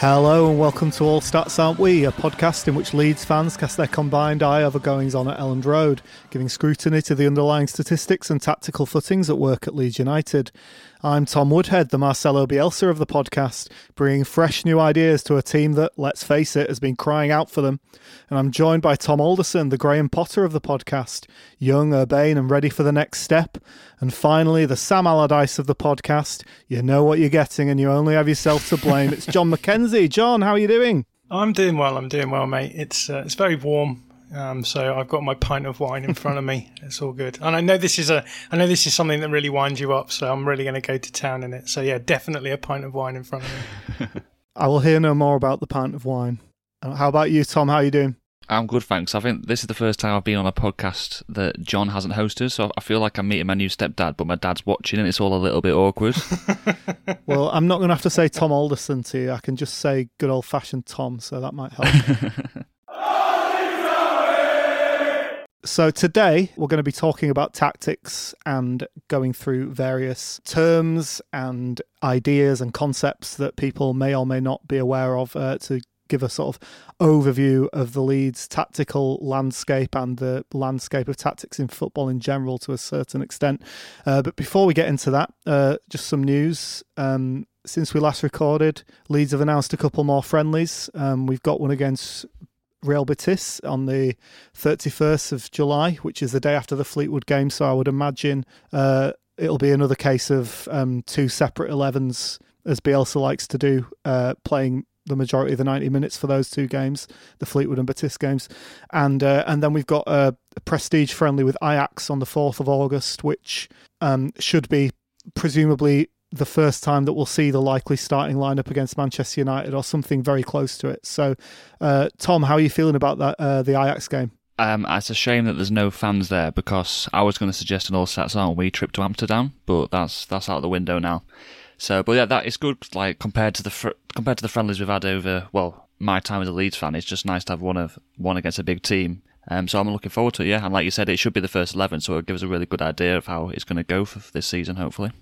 Hello and welcome to All Stats Aren't We, a podcast in which Leeds fans cast their combined eye over goings on at Elland Road, giving scrutiny to the underlying statistics and tactical footings at work at Leeds United. I'm Tom Woodhead, the Marcelo Bielsa of the podcast, bringing fresh new ideas to a team that, let's face it, has been crying out for them. And I'm joined by Tom Alderson, the Graham Potter of the podcast, young, urbane, and ready for the next step. And finally, the Sam Allardyce of the podcast. You know what you're getting, and you only have yourself to blame. It's John McKenzie. John, how are you doing? I'm doing well. I'm doing well, mate. It's uh, it's very warm. Um, so I've got my pint of wine in front of me. It's all good, and I know this is a I know this is something that really winds you up. So I'm really going to go to town in it. So yeah, definitely a pint of wine in front of me. I will hear no more about the pint of wine. Uh, How about you, Tom? How are you doing? I'm good, thanks. I think this is the first time I've been on a podcast that John hasn't hosted, so I feel like I'm meeting my new stepdad, but my dad's watching and it's all a little bit awkward. Well, I'm not going to have to say Tom Alderson to you. I can just say good old fashioned Tom, so that might help. So, today we're going to be talking about tactics and going through various terms and ideas and concepts that people may or may not be aware of uh, to give a sort of overview of the Leeds tactical landscape and the landscape of tactics in football in general to a certain extent. Uh, but before we get into that, uh, just some news. Um, since we last recorded, Leeds have announced a couple more friendlies. Um, we've got one against Real Betis on the 31st of July, which is the day after the Fleetwood game. So I would imagine uh, it'll be another case of um, two separate 11s, as Bielsa likes to do, uh, playing the majority of the 90 minutes for those two games, the Fleetwood and Betis games. And uh, and then we've got a, a prestige friendly with Ajax on the 4th of August, which um, should be presumably the first time that we'll see the likely starting lineup against Manchester United or something very close to it. So, uh, Tom, how are you feeling about that uh, the Ajax game? um, it's a shame that there's no fans there because I was going to suggest an all stats aren't we trip to Amsterdam, but that's that's out the window now. So, but yeah, that is good. Like compared to the fr- compared to the friendlies we've had over, well, my time as a Leeds fan, it's just nice to have one of one against a big team. Um, so I'm looking forward to it. Yeah, and like you said, it should be the first eleven, so it gives a really good idea of how it's going to go for this season, hopefully.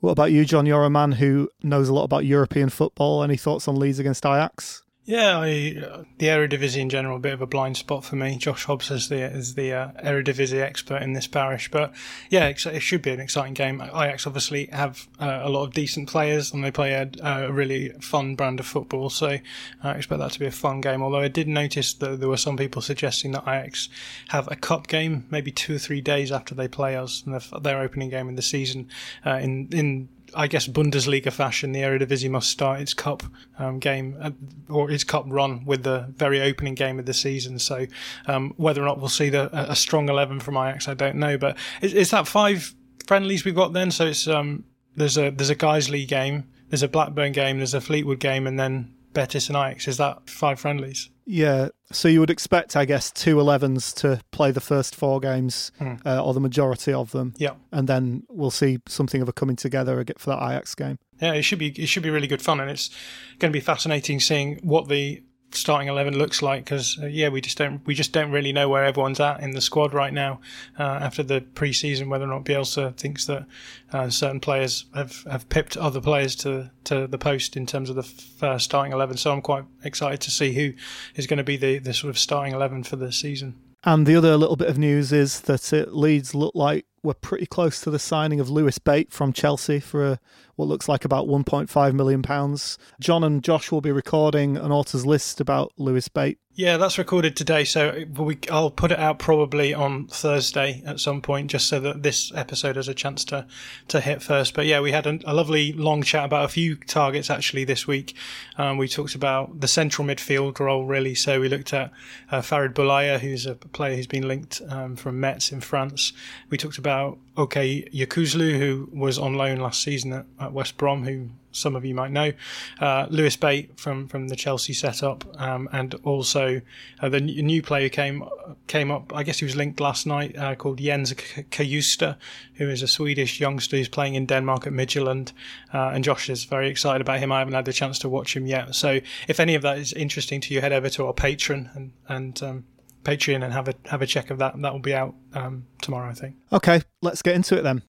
What about you, John? You're a man who knows a lot about European football. Any thoughts on Leeds against Ajax? Yeah, I, uh, the Eredivisie in general, a bit of a blind spot for me. Josh Hobbs is the is the uh, Eredivisie expert in this parish, but yeah, it, it should be an exciting game. Ajax obviously have uh, a lot of decent players, and they play a, a really fun brand of football. So I expect that to be a fun game. Although I did notice that there were some people suggesting that Ajax have a cup game maybe two or three days after they play us, and their, their opening game in the season uh, in in I guess Bundesliga fashion, the Eredivisie must start its cup um, game uh, or its cup run with the very opening game of the season. So um, whether or not we'll see the, a strong eleven from Ajax, I don't know. But is, is that five friendlies we've got then? So it's um, there's a there's a Guiseley game, there's a Blackburn game, there's a Fleetwood game, and then Betis and Ajax. Is that five friendlies? Yeah, so you would expect, I guess, two 11s to play the first four games, Mm. uh, or the majority of them, Yeah. and then we'll see something of a coming together for that Ajax game. Yeah, it should be it should be really good fun, and it's going to be fascinating seeing what the starting eleven looks like because uh, yeah, we just don't we just don't really know where everyone's at in the squad right now uh, after the preseason. Whether or not Bielsa thinks that uh, certain players have, have pipped other players to to the post in terms of the first starting eleven. So I'm quite excited to see who is going to be the the sort of starting eleven for the season. And the other little bit of news is that it Leeds look like we're pretty close to the signing of Lewis Bate from Chelsea for a, what looks like about 1.5 million pounds. John and Josh will be recording an author's list about Lewis Bate yeah, that's recorded today, so we, I'll put it out probably on Thursday at some point, just so that this episode has a chance to to hit first. But yeah, we had a, a lovely long chat about a few targets actually this week. Um, we talked about the central midfield role really, so we looked at uh, Farid Boulaya, who's a player who's been linked um, from Metz in France. We talked about Okay Yokuslu, who was on loan last season at, at West Brom, who some of you might know, uh, Lewis Bate from, from the Chelsea setup, um, and also uh, the new player came came up. I guess he was linked last night, uh, called Jens Cajuste, who is a Swedish youngster who's playing in Denmark at Midtjylland, uh, and Josh is very excited about him. I haven't had the chance to watch him yet, so if any of that is interesting to you, head over to our Patreon and and um, Patreon and have a have a check of that. That will be out um, tomorrow, I think. Okay, let's get into it then.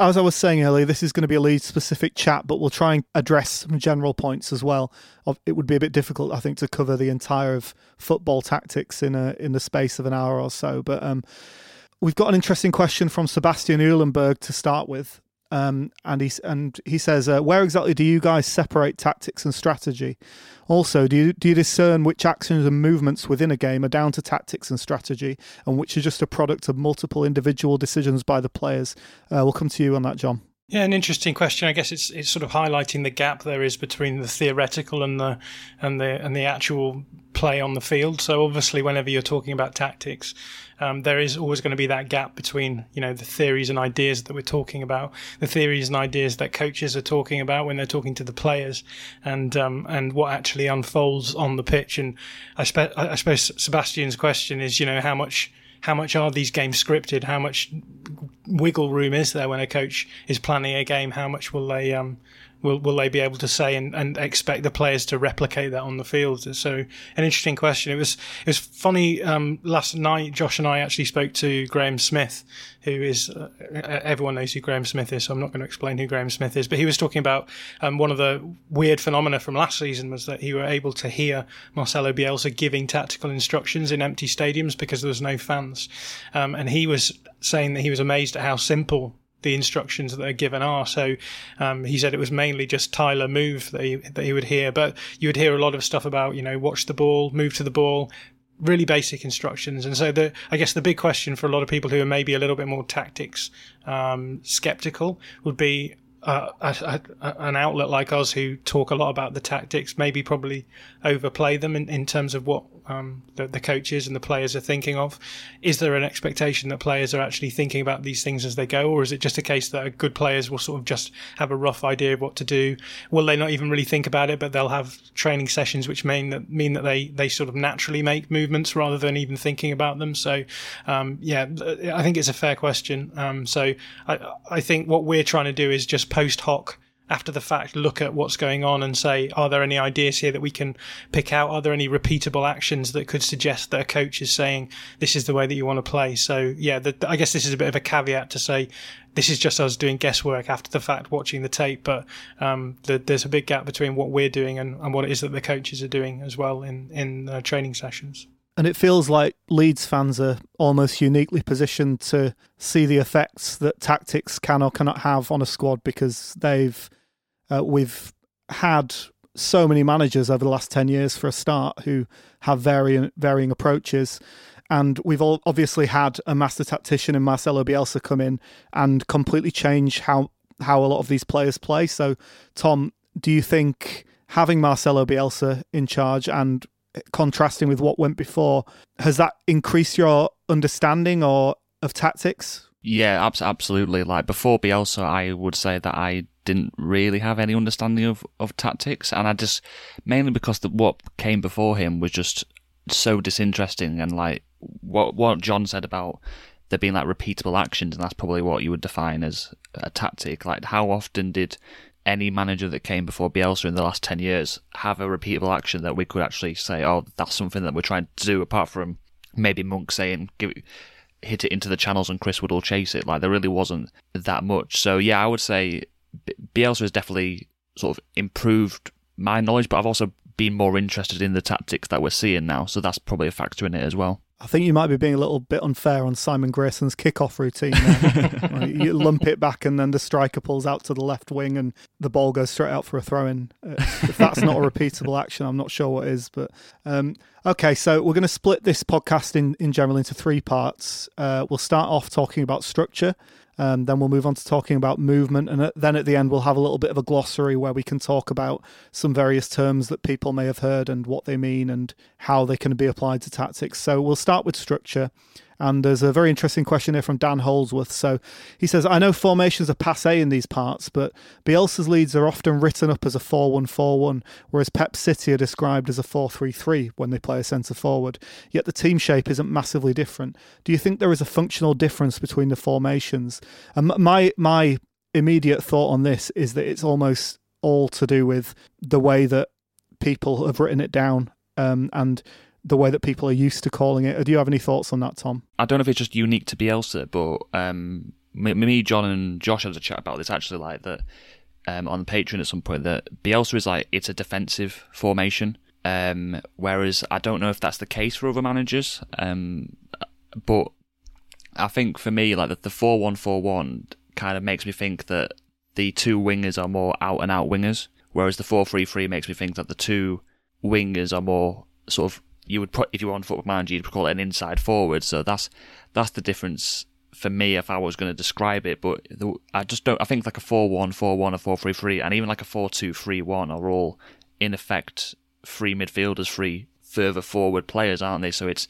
As I was saying earlier, this is going to be a Leeds specific chat, but we'll try and address some general points as well. It would be a bit difficult, I think, to cover the entire of football tactics in a in the space of an hour or so. But um, we've got an interesting question from Sebastian Uhlenberg to start with. Um, and he and he says, uh, where exactly do you guys separate tactics and strategy? Also, do you do you discern which actions and movements within a game are down to tactics and strategy, and which are just a product of multiple individual decisions by the players? Uh, we'll come to you on that, John. Yeah, an interesting question. I guess it's it's sort of highlighting the gap there is between the theoretical and the and the and the actual play on the field. So obviously, whenever you're talking about tactics, um, there is always going to be that gap between you know the theories and ideas that we're talking about, the theories and ideas that coaches are talking about when they're talking to the players, and um, and what actually unfolds on the pitch. And I, spe- I suppose Sebastian's question is, you know, how much how much are these games scripted? How much wiggle room is there when a coach is planning a game? How much will they um, will will they be able to say and, and expect the players to replicate that on the field? So an interesting question. It was it was funny. Um, last night, Josh and I actually spoke to Graham Smith, who is uh, everyone knows who Graham Smith is. So I'm not going to explain who Graham Smith is, but he was talking about um, one of the weird phenomena from last season was that he were able to hear Marcelo Bielsa giving tactical instructions in empty stadiums because there was no fans, um, and he was saying that he was amazed at how simple the instructions that are given are. So um, he said it was mainly just Tyler move that he, that he would hear, but you would hear a lot of stuff about you know watch the ball, move to the ball, really basic instructions. And so the I guess the big question for a lot of people who are maybe a little bit more tactics um, skeptical would be a, a, an outlet like us who talk a lot about the tactics maybe probably overplay them in, in terms of what um, the, the, coaches and the players are thinking of. Is there an expectation that players are actually thinking about these things as they go, or is it just a case that good players will sort of just have a rough idea of what to do? Will they not even really think about it, but they'll have training sessions which mean that mean that they they sort of naturally make movements rather than even thinking about them? So, um, yeah, I think it's a fair question. Um, so I I think what we're trying to do is just post hoc after the fact look at what's going on and say, are there any ideas here that we can pick out? Are there any repeatable actions that could suggest that a coach is saying this is the way that you want to play? So yeah, the, I guess this is a bit of a caveat to say this is just us doing guesswork after the fact, watching the tape. But um, the, there's a big gap between what we're doing and, and, what it is that the coaches are doing as well in in uh, training sessions. And it feels like Leeds fans are almost uniquely positioned to see the effects that tactics can or cannot have on a squad because they've uh, we've had so many managers over the last 10 years for a start who have varying varying approaches. And we've all obviously had a master tactician in Marcelo Bielsa come in and completely change how how a lot of these players play. So Tom do you think having Marcelo Bielsa in charge and contrasting with what went before has that increased your understanding or of tactics? Yeah absolutely. Like before Bielsa I would say that I didn't really have any understanding of, of tactics, and I just mainly because the, what came before him was just so disinteresting and like what what John said about there being like repeatable actions, and that's probably what you would define as a tactic. Like how often did any manager that came before Bielsa in the last 10 years have a repeatable action that we could actually say, oh, that's something that we're trying to do, apart from maybe Monk saying, give it, hit it into the channels and Chris would all chase it. Like, there really wasn't that much. So, yeah, I would say Bielsa has definitely sort of improved my knowledge, but I've also been more interested in the tactics that we're seeing now. So, that's probably a factor in it as well. I think you might be being a little bit unfair on Simon Grayson's kickoff routine. you lump it back, and then the striker pulls out to the left wing, and the ball goes straight out for a throw in. Uh, if that's not a repeatable action, I'm not sure what is. But um, okay, so we're going to split this podcast in, in general into three parts. Uh, we'll start off talking about structure. Um, then we'll move on to talking about movement, and then at the end we'll have a little bit of a glossary where we can talk about some various terms that people may have heard and what they mean and how they can be applied to tactics. So we'll start with structure. And there's a very interesting question here from Dan Holdsworth. So he says, I know formations are passe in these parts, but Bielsa's Leeds are often written up as a 4 1 4 1, whereas Pep City are described as a 4 3 3 when they play a centre forward. Yet the team shape isn't massively different. Do you think there is a functional difference between the formations? And my, my immediate thought on this is that it's almost all to do with the way that people have written it down um, and the way that people are used to calling it. Do you have any thoughts on that, Tom? I don't know if it's just unique to Bielsa, but um, me, John, and Josh had a chat about this actually, like that um, on Patreon at some point. That Bielsa is like it's a defensive formation, um, whereas I don't know if that's the case for other managers. Um, but I think for me, like the, the four one four one kind of makes me think that the two wingers are more out and out wingers, whereas the four three three makes me think that the two wingers are more sort of you would put if you were on Football Manager, you'd call it an inside forward. So that's that's the difference for me if I was going to describe it. But the, I just don't. I think like a four-one, four-one, a four-three-three, and even like a four-two-three-one are all in effect free midfielders, free further forward players, aren't they? So it's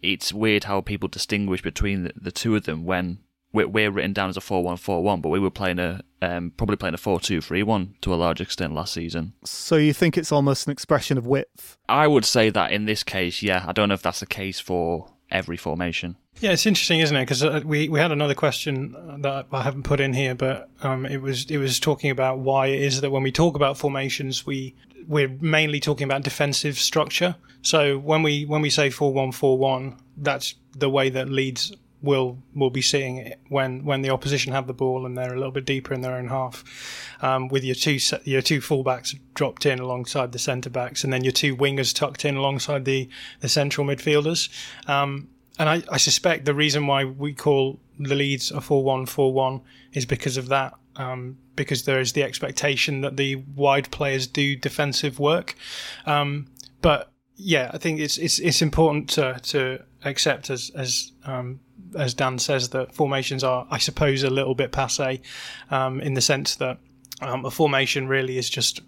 it's weird how people distinguish between the, the two of them when we're, we're written down as a 4-1-4-1, but we were playing a um, probably playing a 4-2-3-1 to a large extent last season. So you think it's almost an expression of width? I would say that in this case, yeah. I don't know if that's the case for every formation. Yeah, it's interesting, isn't it? Because uh, we, we had another question that I haven't put in here, but um, it was it was talking about why it is that when we talk about formations, we we're mainly talking about defensive structure. So when we when we say four one four one, that's the way that Leeds will will be seeing it when when the opposition have the ball and they're a little bit deeper in their own half, um, with your two your two fullbacks dropped in alongside the centre backs, and then your two wingers tucked in alongside the the central midfielders. Um, and I, I suspect the reason why we call the Leeds a four-one-four-one is because of that. Um, because there is the expectation that the wide players do defensive work. Um, but yeah, I think it's it's it's important to to accept as as um, as Dan says, that formations are, I suppose, a little bit passe, um, in the sense that um, a formation really is just,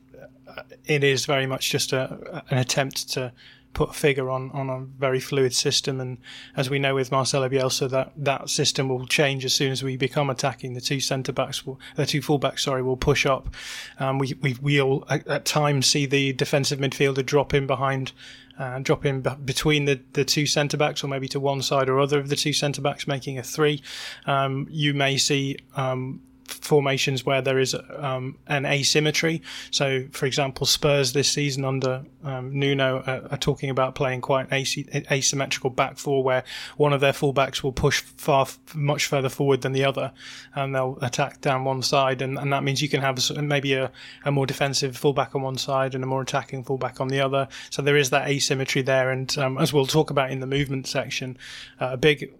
uh, it is very much just a, an attempt to put a figure on, on a very fluid system. And as we know with Marcelo Bielsa, that, that system will change as soon as we become attacking. The two centre backs, the two fullbacks, sorry, will push up. Um, we, we, we'll at, at times see the defensive midfielder drop in behind uh, drop in b- between the, the two centre backs or maybe to one side or other of the two centre backs, making a three. Um, you may see um, formations where there is um, an asymmetry. So, for example, Spurs this season under um, Nuno are, are, talking about playing quite an asymmetrical back four, where one of their fullbacks will push far much further forward than the other, and they'll attack down one side, and, and that means you can have maybe a, a more defensive fullback on one side and a more attacking fullback on the other. So there is that asymmetry there, and um, as we'll talk about in the movement section, uh, a big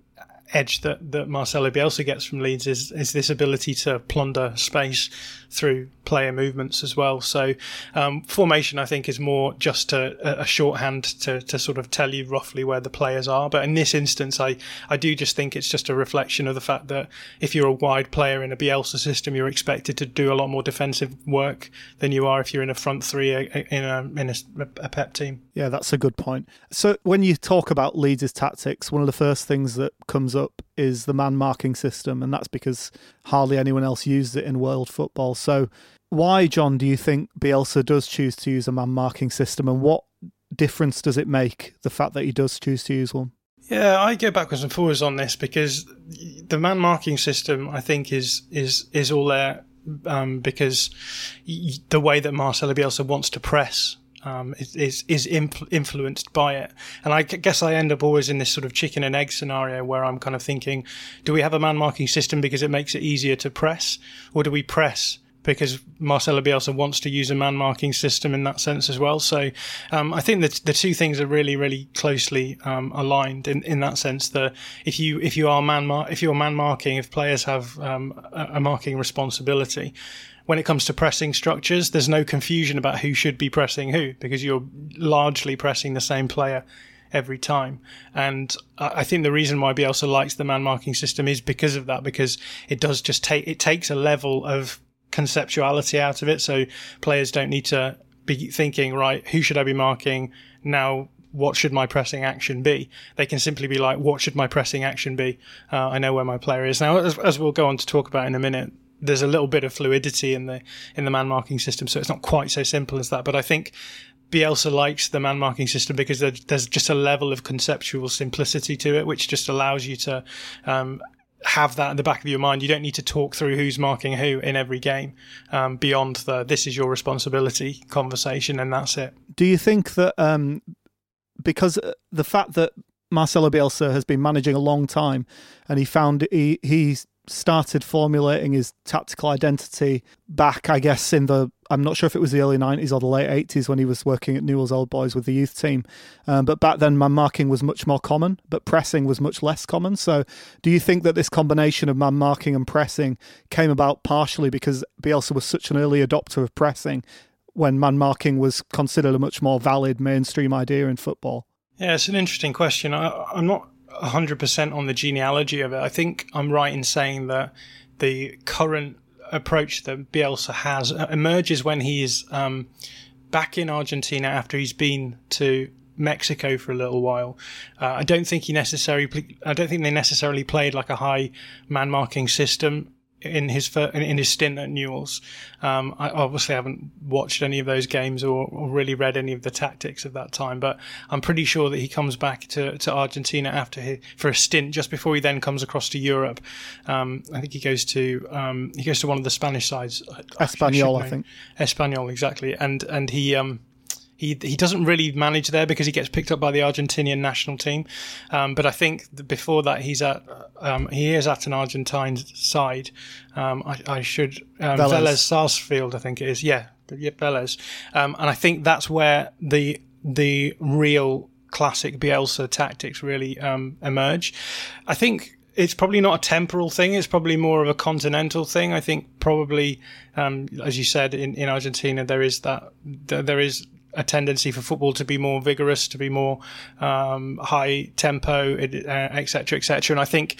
edge that, that Marcelo Bielsa gets from Leeds is, is this ability to plunder space through player movements as well. So um, formation, I think, is more just a, a, shorthand to, to sort of tell you roughly where the players are. But in this instance, I, I do just think it's just a reflection of the fact that if you're a wide player in a Bielsa system, you're expected to do a lot more defensive work than you are if you're in a front three in a in a, a Pep team. Yeah, that's a good point. So when you talk about Leeds' tactics, one of the first things that comes up is the man marking system, and that's because hardly anyone else used it in world football. So, why, John, do you think Bielsa does choose to use a man marking system, and what difference does it make the fact that he does choose to use one? Yeah, I go backwards and forwards on this because the man marking system, I think, is is is all there um, because the way that Marcelo Bielsa wants to press um, is is, is influenced by it. And I guess I end up always in this sort of chicken and egg scenario where I'm kind of thinking, do we have a man marking system because it makes it easier to press, or do we press? Because Marcelo Bielsa wants to use a man marking system in that sense as well. So um, I think that the two things are really, really closely um, aligned in, in that sense. That if you if you are man mar- if you're man marking, if players have um, a, a marking responsibility, when it comes to pressing structures, there's no confusion about who should be pressing who because you're largely pressing the same player every time. And I think the reason why Bielsa likes the man marking system is because of that, because it does just take, it takes a level of conceptuality out of it. So players don't need to be thinking, right, who should I be marking? Now, what should my pressing action be? They can simply be like, what should my pressing action be? Uh, I know where my player is. Now, as, as, we'll go on to talk about in a minute, there's a little bit of fluidity in the in the man marking system, so it's not quite so simple as that. But I think Bielsa likes the man marking system because there's just a level of conceptual simplicity to it, which just allows you to um, have that in the back of your mind. You don't need to talk through who's marking who in every game um, beyond the "this is your responsibility" conversation, and that's it. Do you think that um, because uh, the fact that Marcelo Bielsa has been managing a long time, and he found he he's started formulating his tactical identity back, I guess, in the I'm not sure if it was the early 90s or the late 80s when he was working at Newell's Old Boys with the youth team. Um, but back then, man marking was much more common, but pressing was much less common. So, do you think that this combination of man marking and pressing came about partially because Bielsa was such an early adopter of pressing when man marking was considered a much more valid mainstream idea in football? Yeah, it's an interesting question. I, I'm not 100% on the genealogy of it. I think I'm right in saying that the current approach that Bielsa has emerges when he is um, back in Argentina after he's been to Mexico for a little while. Uh, I don't think he necessarily. I don't think they necessarily played like a high man marking system in his in his stint at Newell's. Um, I obviously haven't watched any of those games or, or, really read any of the tactics of that time, but I'm pretty sure that he comes back to, to Argentina after he, for a stint just before he then comes across to Europe. Um, I think he goes to um, he goes to one of the Spanish sides, Espanyol, I, I think. Espanyol, exactly, and and he um, he he doesn't really manage there because he gets picked up by the Argentinian national team. Um, but I think before that he's at um, he is at an Argentine side. Um, I, I, should um, Vélez Sarsfield, I think it is. Yeah, yeah, Vélez. Um, and I think that's where the the real classic Bielsa tactics really um, emerge. I think it's probably not a temporal thing. It's probably more of a continental thing. I think probably, um, as you said, in, in Argentina, there is that, there is a tendency for football to be more vigorous, to be more um, high tempo, etc., uh, etc. And I think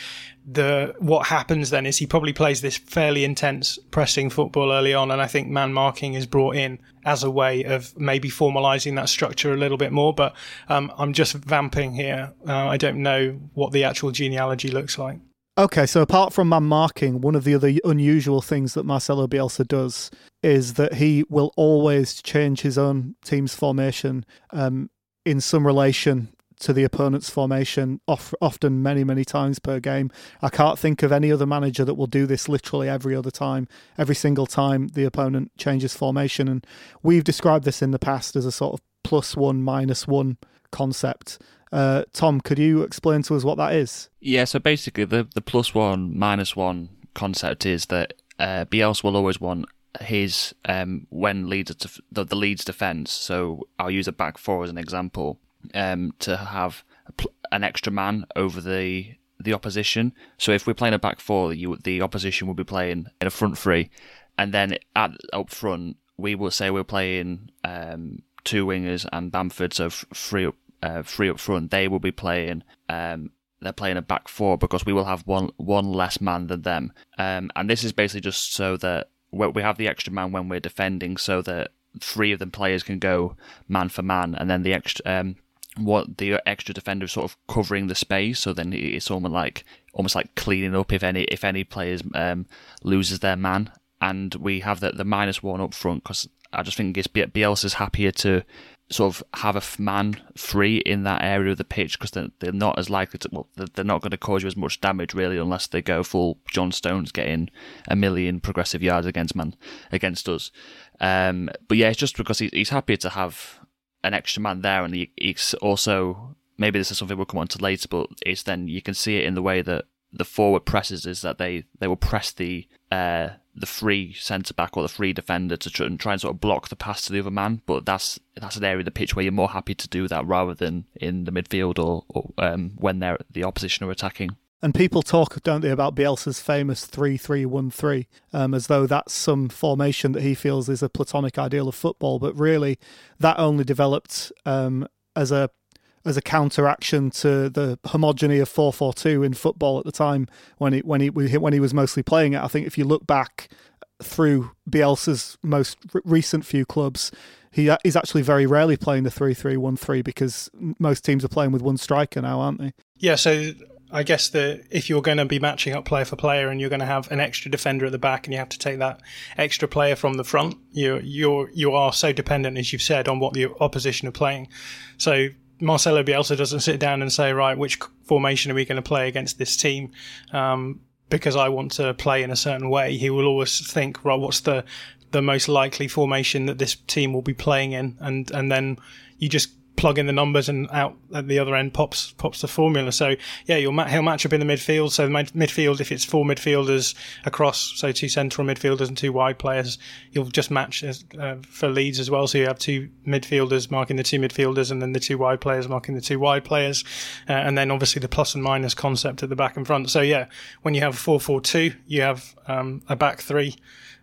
the what happens then is he probably plays this fairly intense pressing football early on, and I think man marking is brought in as a way of maybe formalising that structure a little bit more. But um, I'm just vamping here. Uh, I don't know what the actual genealogy looks like. Okay, so apart from man marking, one of the other unusual things that Marcelo Bielsa does is that he will always change his own team's formation um, in some relation to the opponent's formation, off, often many, many times per game. I can't think of any other manager that will do this literally every other time, every single time the opponent changes formation. And we've described this in the past as a sort of plus one, minus one concept. Uh, Tom, could you explain to us what that is? Yeah, so basically, the, the plus one, minus one concept is that uh, Bielsa will always want his um, when Leeds to the, the Leeds defense. So I'll use a back four as an example um, to have an extra man over the the opposition. So if we're playing a back four, you, the opposition will be playing in a front three, and then at up front we will say we're playing um, two wingers and Bamford, so three up uh, three up front, they will be playing. Um, they're playing a back four because we will have one one less man than them. Um, and this is basically just so that we have the extra man when we're defending, so that three of the players can go man for man, and then the extra um, what the extra defender is sort of covering the space. So then it's almost like almost like cleaning up if any if any players um, loses their man, and we have the the minus one up front because I just think it's Bielsa's happier to sort of have a man free in that area of the pitch because they're, they're not as likely to, well, they're not going to cause you as much damage really unless they go full John Stones getting a million progressive yards against man, against us. Um, but yeah, it's just because he, he's happy to have an extra man there and he, he's also, maybe this is something we'll come on to later, but it's then you can see it in the way that the forward presses is that they, they will press the, uh, the free centre back or the free defender to try and, try and sort of block the pass to the other man. But that's that's an area of the pitch where you're more happy to do that rather than in the midfield or, or um, when they're the opposition are attacking. And people talk, don't they, about Bielsa's famous three-three-one-three, um, as though that's some formation that he feels is a platonic ideal of football. But really, that only developed um, as a as a counteraction to the homogeny of 4-4-2 in football at the time when he when he when he was mostly playing it. I think if you look back through Bielsa's most recent few clubs, he is actually very rarely playing the 3-3-1-3 because most teams are playing with one striker now, aren't they? Yeah, so I guess that if you're going to be matching up player for player and you're going to have an extra defender at the back and you have to take that extra player from the front, you you're you are so dependent, as you've said, on what the opposition are playing. So Marcelo Bielsa doesn't sit down and say, right, which formation are we going to play against this team? Um, because I want to play in a certain way. He will always think, right, what's the the most likely formation that this team will be playing in, and and then you just plug in the numbers and out at the other end pops pops the formula. So yeah, you'll he'll match up in the midfield. So the midfield, if it's four midfielders across, so two central midfielders and two wide players, you'll just match as, uh, for Leeds as well. So you have two midfielders marking the two midfielders, and then the two wide players marking the two wide players, uh, and then obviously the plus and minus concept at the back and front. So yeah, when you have four four two, you have um, a back three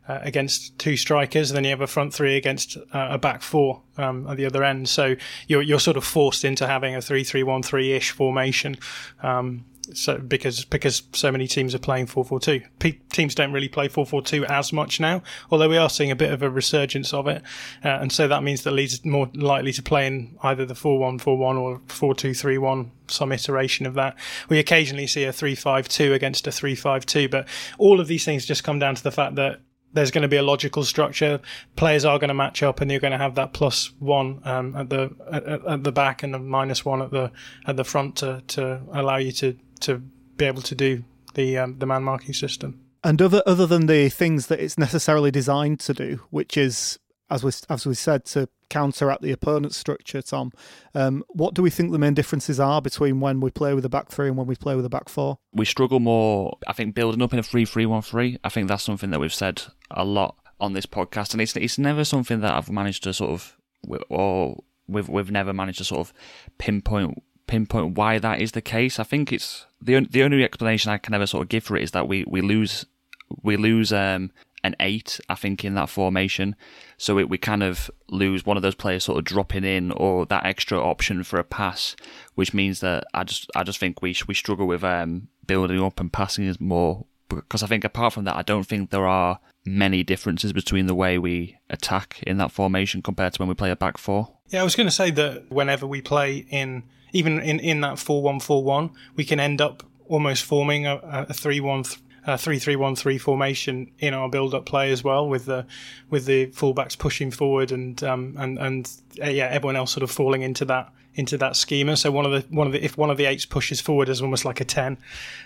uh, against two strikers, and then you have a front three against uh, a back four um, at the other end. So you're you're sort of forced into having a three three one three ish formation. Um, so because because so many teams are playing 4-4-2 teams don't really play 4-4-2 as much now although we are seeing a bit of a resurgence of it uh, and so that means that Leeds are more likely to play in either the 4-1-4-1 or 4-2-3-1 some iteration of that we occasionally see a 3-5-2 against a 3-5-2 but all of these things just come down to the fact that there's going to be a logical structure. Players are going to match up, and you're going to have that plus one um, at the at, at, the back and a minus one at the at the front to, to allow you to, to be able to do the um, the man marking system. And other other than the things that it's necessarily designed to do, which is as we as we said to counteract the opponent's structure, Tom. Um, what do we think the main differences are between when we play with a back three and when we play with a back four? We struggle more, I think, building up in a 3 3 1 3. I think that's something that we've said a lot on this podcast, and it's it's never something that I've managed to sort of, or we've we've never managed to sort of pinpoint pinpoint why that is the case. I think it's the the only explanation I can ever sort of give for it is that we we lose we lose um, an eight, I think, in that formation. So it, we kind of lose one of those players sort of dropping in or that extra option for a pass, which means that I just I just think we we struggle with um, building up and passing is more because I think apart from that, I don't think there are many differences between the way we attack in that formation compared to when we play a back four. Yeah, I was going to say that whenever we play in even in, in that four one four one, we can end up almost forming a, a three one uh, three three one three formation in our build up play as well, with the with the fullbacks pushing forward and um, and and uh, yeah, everyone else sort of falling into that into that schema. So one of the one of the if one of the eights pushes forward is almost like a ten,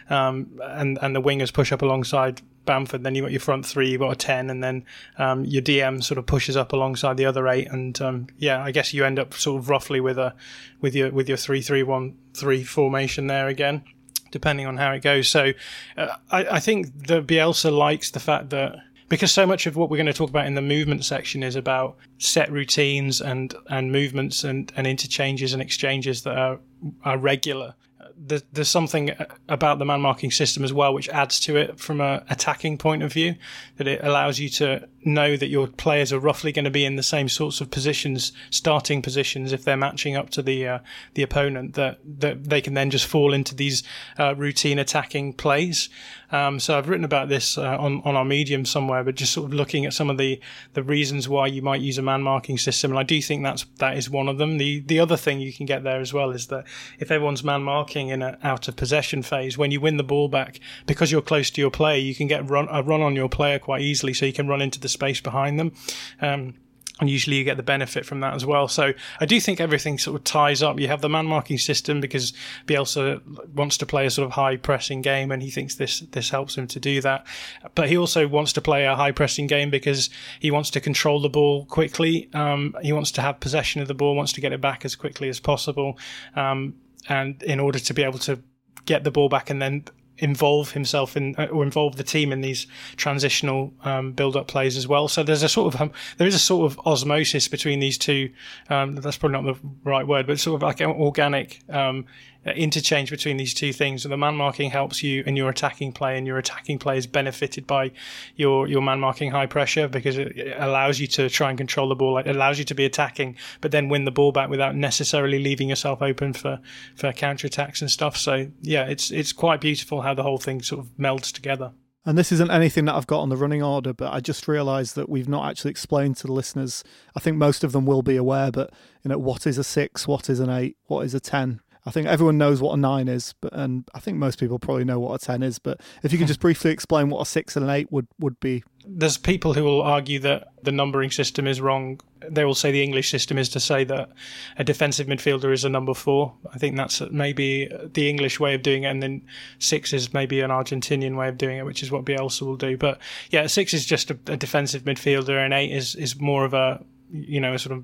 um, and and the wingers push up alongside Bamford. Then you got your front three, you got a ten, and then um, your DM sort of pushes up alongside the other eight. And um, yeah, I guess you end up sort of roughly with a with your with your three three one three formation there again depending on how it goes. So uh, I, I think the Bielsa likes the fact that because so much of what we're going to talk about in the movement section is about set routines and and movements and, and interchanges and exchanges that are are regular there's, there's something about the man marking system as well which adds to it from a attacking point of view that it allows you to know that your players are roughly going to be in the same sorts of positions starting positions if they're matching up to the uh, the opponent that that they can then just fall into these uh, routine attacking plays. Um, so I've written about this uh, on on our medium somewhere but just sort of looking at some of the the reasons why you might use a man marking system and I do think that's that is one of them. The the other thing you can get there as well is that if everyone's man marking in an out of possession phase. When you win the ball back, because you're close to your player, you can get run, a run on your player quite easily, so you can run into the space behind them. Um, and usually you get the benefit from that as well. So I do think everything sort of ties up. You have the man marking system because Bielsa wants to play a sort of high pressing game, and he thinks this this helps him to do that. But he also wants to play a high pressing game because he wants to control the ball quickly. Um, he wants to have possession of the ball, wants to get it back as quickly as possible, um, and in order to be able to get the ball back and then involve himself in uh, or involve the team in these transitional um, build-up plays as well. So there's a sort of um, there is a sort of osmosis between these two. Um, that's probably not the right word, but sort of like an organic um, Uh, interchange between these two things. The man marking helps you in your attacking play, and your attacking play is benefited by your your man marking high pressure because it allows you to try and control the ball. It allows you to be attacking, but then win the ball back without necessarily leaving yourself open for for counter attacks and stuff. So yeah, it's it's quite beautiful how the whole thing sort of melds together. And this isn't anything that I've got on the running order, but I just realised that we've not actually explained to the listeners. I think most of them will be aware, but you know, what is a six, what is an eight, what is a ten? I think everyone knows what a nine is, but and I think most people probably know what a ten is. But if you could just briefly explain what a six and an eight would would be. There's people who will argue that the numbering system is wrong. They will say the English system is to say that a defensive midfielder is a number four. I think that's maybe the English way of doing it, and then six is maybe an Argentinian way of doing it, which is what Bielsa will do. But yeah, six is just a, a defensive midfielder, and eight is is more of a you know a sort of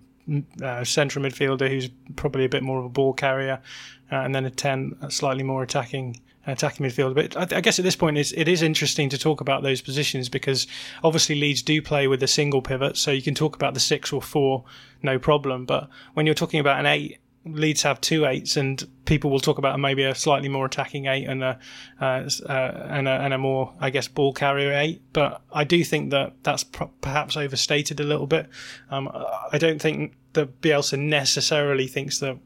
uh, central midfielder who's probably a bit more of a ball carrier, uh, and then a ten, a slightly more attacking attacking midfielder. But I, I, guess at this point, it's, it is interesting to talk about those positions because obviously Leeds do play with a single pivot, so you can talk about the six or four, no problem. But when you're talking about an eight, Leeds have two eights, and people will talk about maybe a slightly more attacking eight and a, uh, uh, and a and a more, I guess, ball carrier eight. But I do think that that's perhaps overstated a little bit. Um, I don't think that Bielsa necessarily thinks that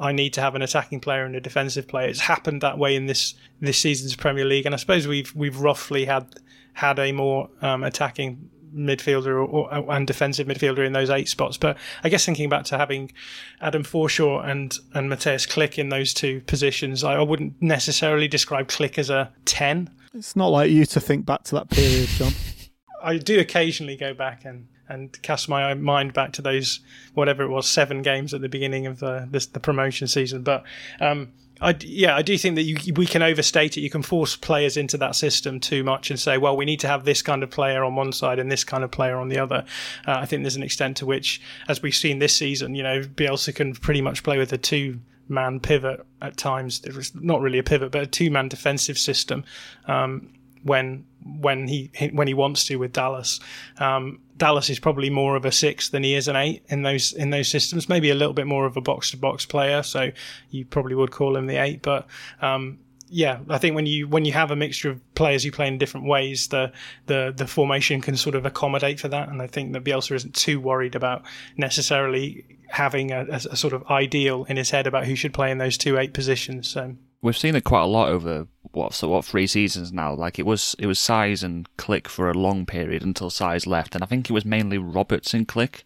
I need to have an attacking player and a defensive player. It's happened that way in this this season's Premier League, and I suppose we've we've roughly had had a more um, attacking midfielder or, or, and defensive midfielder in those eight spots. But I guess thinking back to having Adam Forshaw and and Mateusz Klich in those two positions, I, I wouldn't necessarily describe Klich as a ten. It's not like you to think back to that period, John. I do occasionally go back and and cast my mind back to those whatever it was seven games at the beginning of the this, the promotion season. But um, I, yeah, I do think that you, we can overstate it. You can force players into that system too much and say, well, we need to have this kind of player on one side and this kind of player on the other. Uh, I think there's an extent to which, as we've seen this season, you know, Bielsa can pretty much play with a two man pivot at times. It was not really a pivot, but a two man defensive system. Um, when when he when he wants to with Dallas. Um, Dallas is probably more of a six than he is an eight in those in those systems. Maybe a little bit more of a box to box player, so you probably would call him the eight. But um, yeah, I think when you when you have a mixture of players who play in different ways, the the the formation can sort of accommodate for that. And I think that Bielsa isn't too worried about necessarily having a, a, a sort of ideal in his head about who should play in those two eight positions. So we've seen it quite a lot over what so what three seasons now. Like it was it was Saiz and Klich for a long period until Saiz left, and I think it was mainly Roberts and Klich.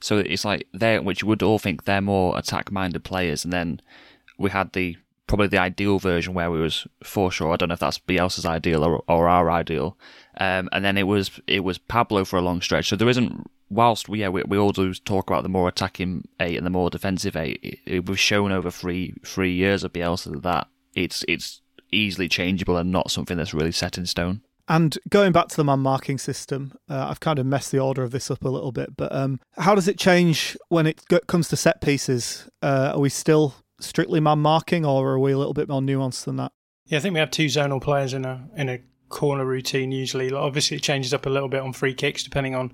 So it's like they which you would all think they're more attack minded players, and then we had the probably the ideal version where we was Forshaw. I don't know if that's Bielsa's ideal or, or our ideal. Um, and then it was it was Pablo for a long stretch. So there isn't whilst we yeah we, we all do talk about the more attacking eight and the more defensive eight, it, it was shown over three three years of Bielsa that it's it's easily changeable and not something that's really set in stone. And going back to the man marking system, uh, I've kind of messed the order of this up a little bit, but um, how does it change when it comes to set pieces? Uh, are we still strictly man marking, or are we a little bit more nuanced than that? Yeah, I think we have two zonal players in a in a corner routine usually. Obviously, it changes up a little bit on free kicks depending on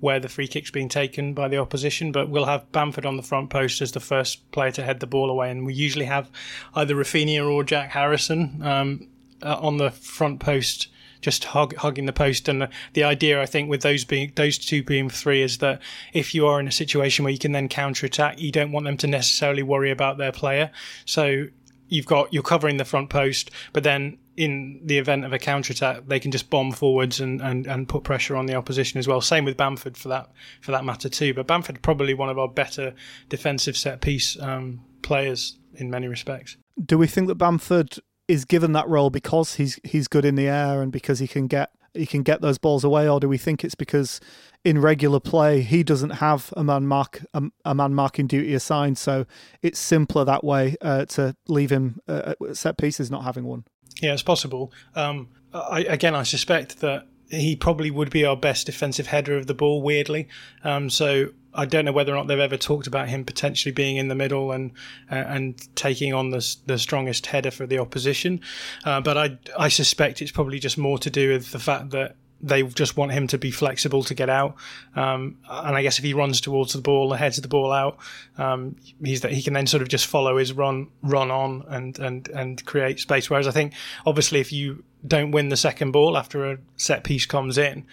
where the free kick's being taken by the opposition. But we'll have Bamford on the front post as the first player to head the ball away, and we usually have either Raphinha or Jack Harrison um, uh, on the front post. Just hug, hugging the post, and the, the idea I think with those being those two being three is that if you are in a situation where you can then counter attack, you don't want them to necessarily worry about their player. So you've got you're covering the front post, but then in the event of a counter attack, they can just bomb forwards and, and, and put pressure on the opposition as well. Same with Bamford for that for that matter too. But Bamford probably one of our better defensive set piece um, players in many respects. Do we think that Bamford is given that role because he's he's good in the air and because he can get he can get those balls away, or do we think it's because in regular play he doesn't have a man mark a, a man marking duty assigned, so it's simpler that way uh, to leave him uh, set pieces not having one. Yeah, it's possible. Um, I, again, I suspect that he probably would be our best defensive header of the ball. Weirdly, um, so I don't know whether or not they've ever talked about him potentially being in the middle and uh, and taking on the the strongest header for the opposition. Uh, but I I suspect it's probably just more to do with the fact that they just want him to be flexible to get out. Um, and I guess if he runs towards the ball, heads of the ball out, um, he's that he can then sort of just follow his run run on and and and create space. Whereas I think obviously if you don't win the second ball after a set piece comes in,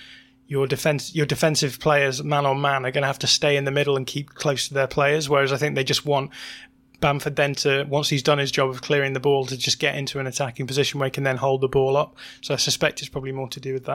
your defense your defensive players man on man are going to have to stay in the middle and keep close to their players. Whereas I think they just want Bamford then to once he's done his job of clearing the ball to just get into an attacking position where he can then hold the ball up. So I suspect it's probably more to do with that.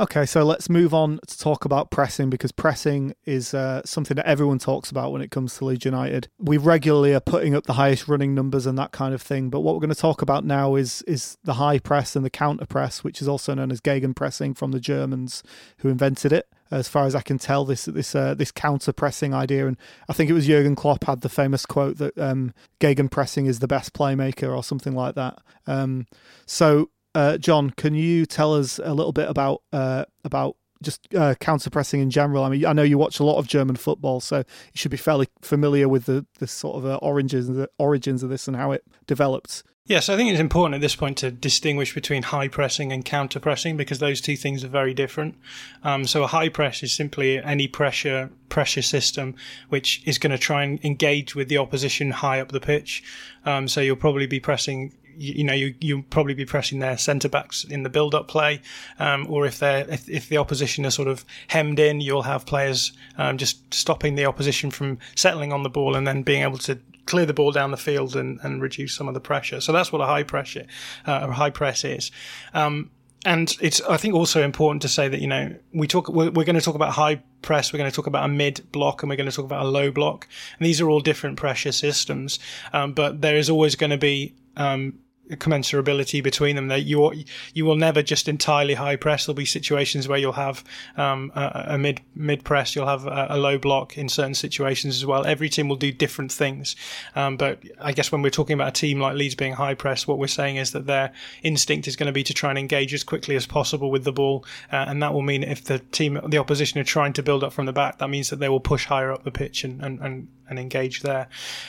Okay, so let's move on to talk about pressing because pressing is uh, something that everyone talks about when it comes to Leeds United. We regularly are putting up the highest running numbers and that kind of thing, but what we're going to talk about now is is the high press and the counter press, which is also known as Gegen pressing from the Germans who invented it. As far as I can tell, this this uh, this counter pressing idea, and I think it was Jurgen Klopp had the famous quote that um, Gegen pressing is the best playmaker or something like that. Um, so uh, John, can you tell us a little bit about uh, about just uh, counter pressing in general? I mean, I know you watch a lot of German football, so you should be fairly familiar with the, the sort of uh, origins the origins of this and how it developed. Yes, I think it's important at this point to distinguish between high pressing and counter pressing because those two things are very different. Um, so a high press is simply any pressure pressure system which is going to try and engage with the opposition high up the pitch. Um, so you'll probably be pressing you, you know you you'll probably be pressing their centre backs in the build up play, um, or if they're if, if the opposition are sort of hemmed in, you'll have players um, just stopping the opposition from settling on the ball and then being able to clear the ball down the field and, and reduce some of the pressure. So that's what a high pressure, uh, a high press is. Um, and it's I think also important to say that you know we talk we're, we're, going to talk about high press, we're going to talk about a mid block, and we're going to talk about a low block. And these are all different pressure systems, um, but there is always going to be um, commensurability between them. That you you will never just entirely high press. There'll be situations where you'll have um, a, a, mid mid press, you'll have a, a, low block in certain situations as well. Every team will do different things, um, but I guess when we're talking about a team like Leeds being high press, what we're saying is that their instinct is going to be to try and engage as quickly as possible with the ball, uh, and that will mean if the team the opposition are trying to build up from the back, that means that they will push higher up the pitch and and, and and engage there.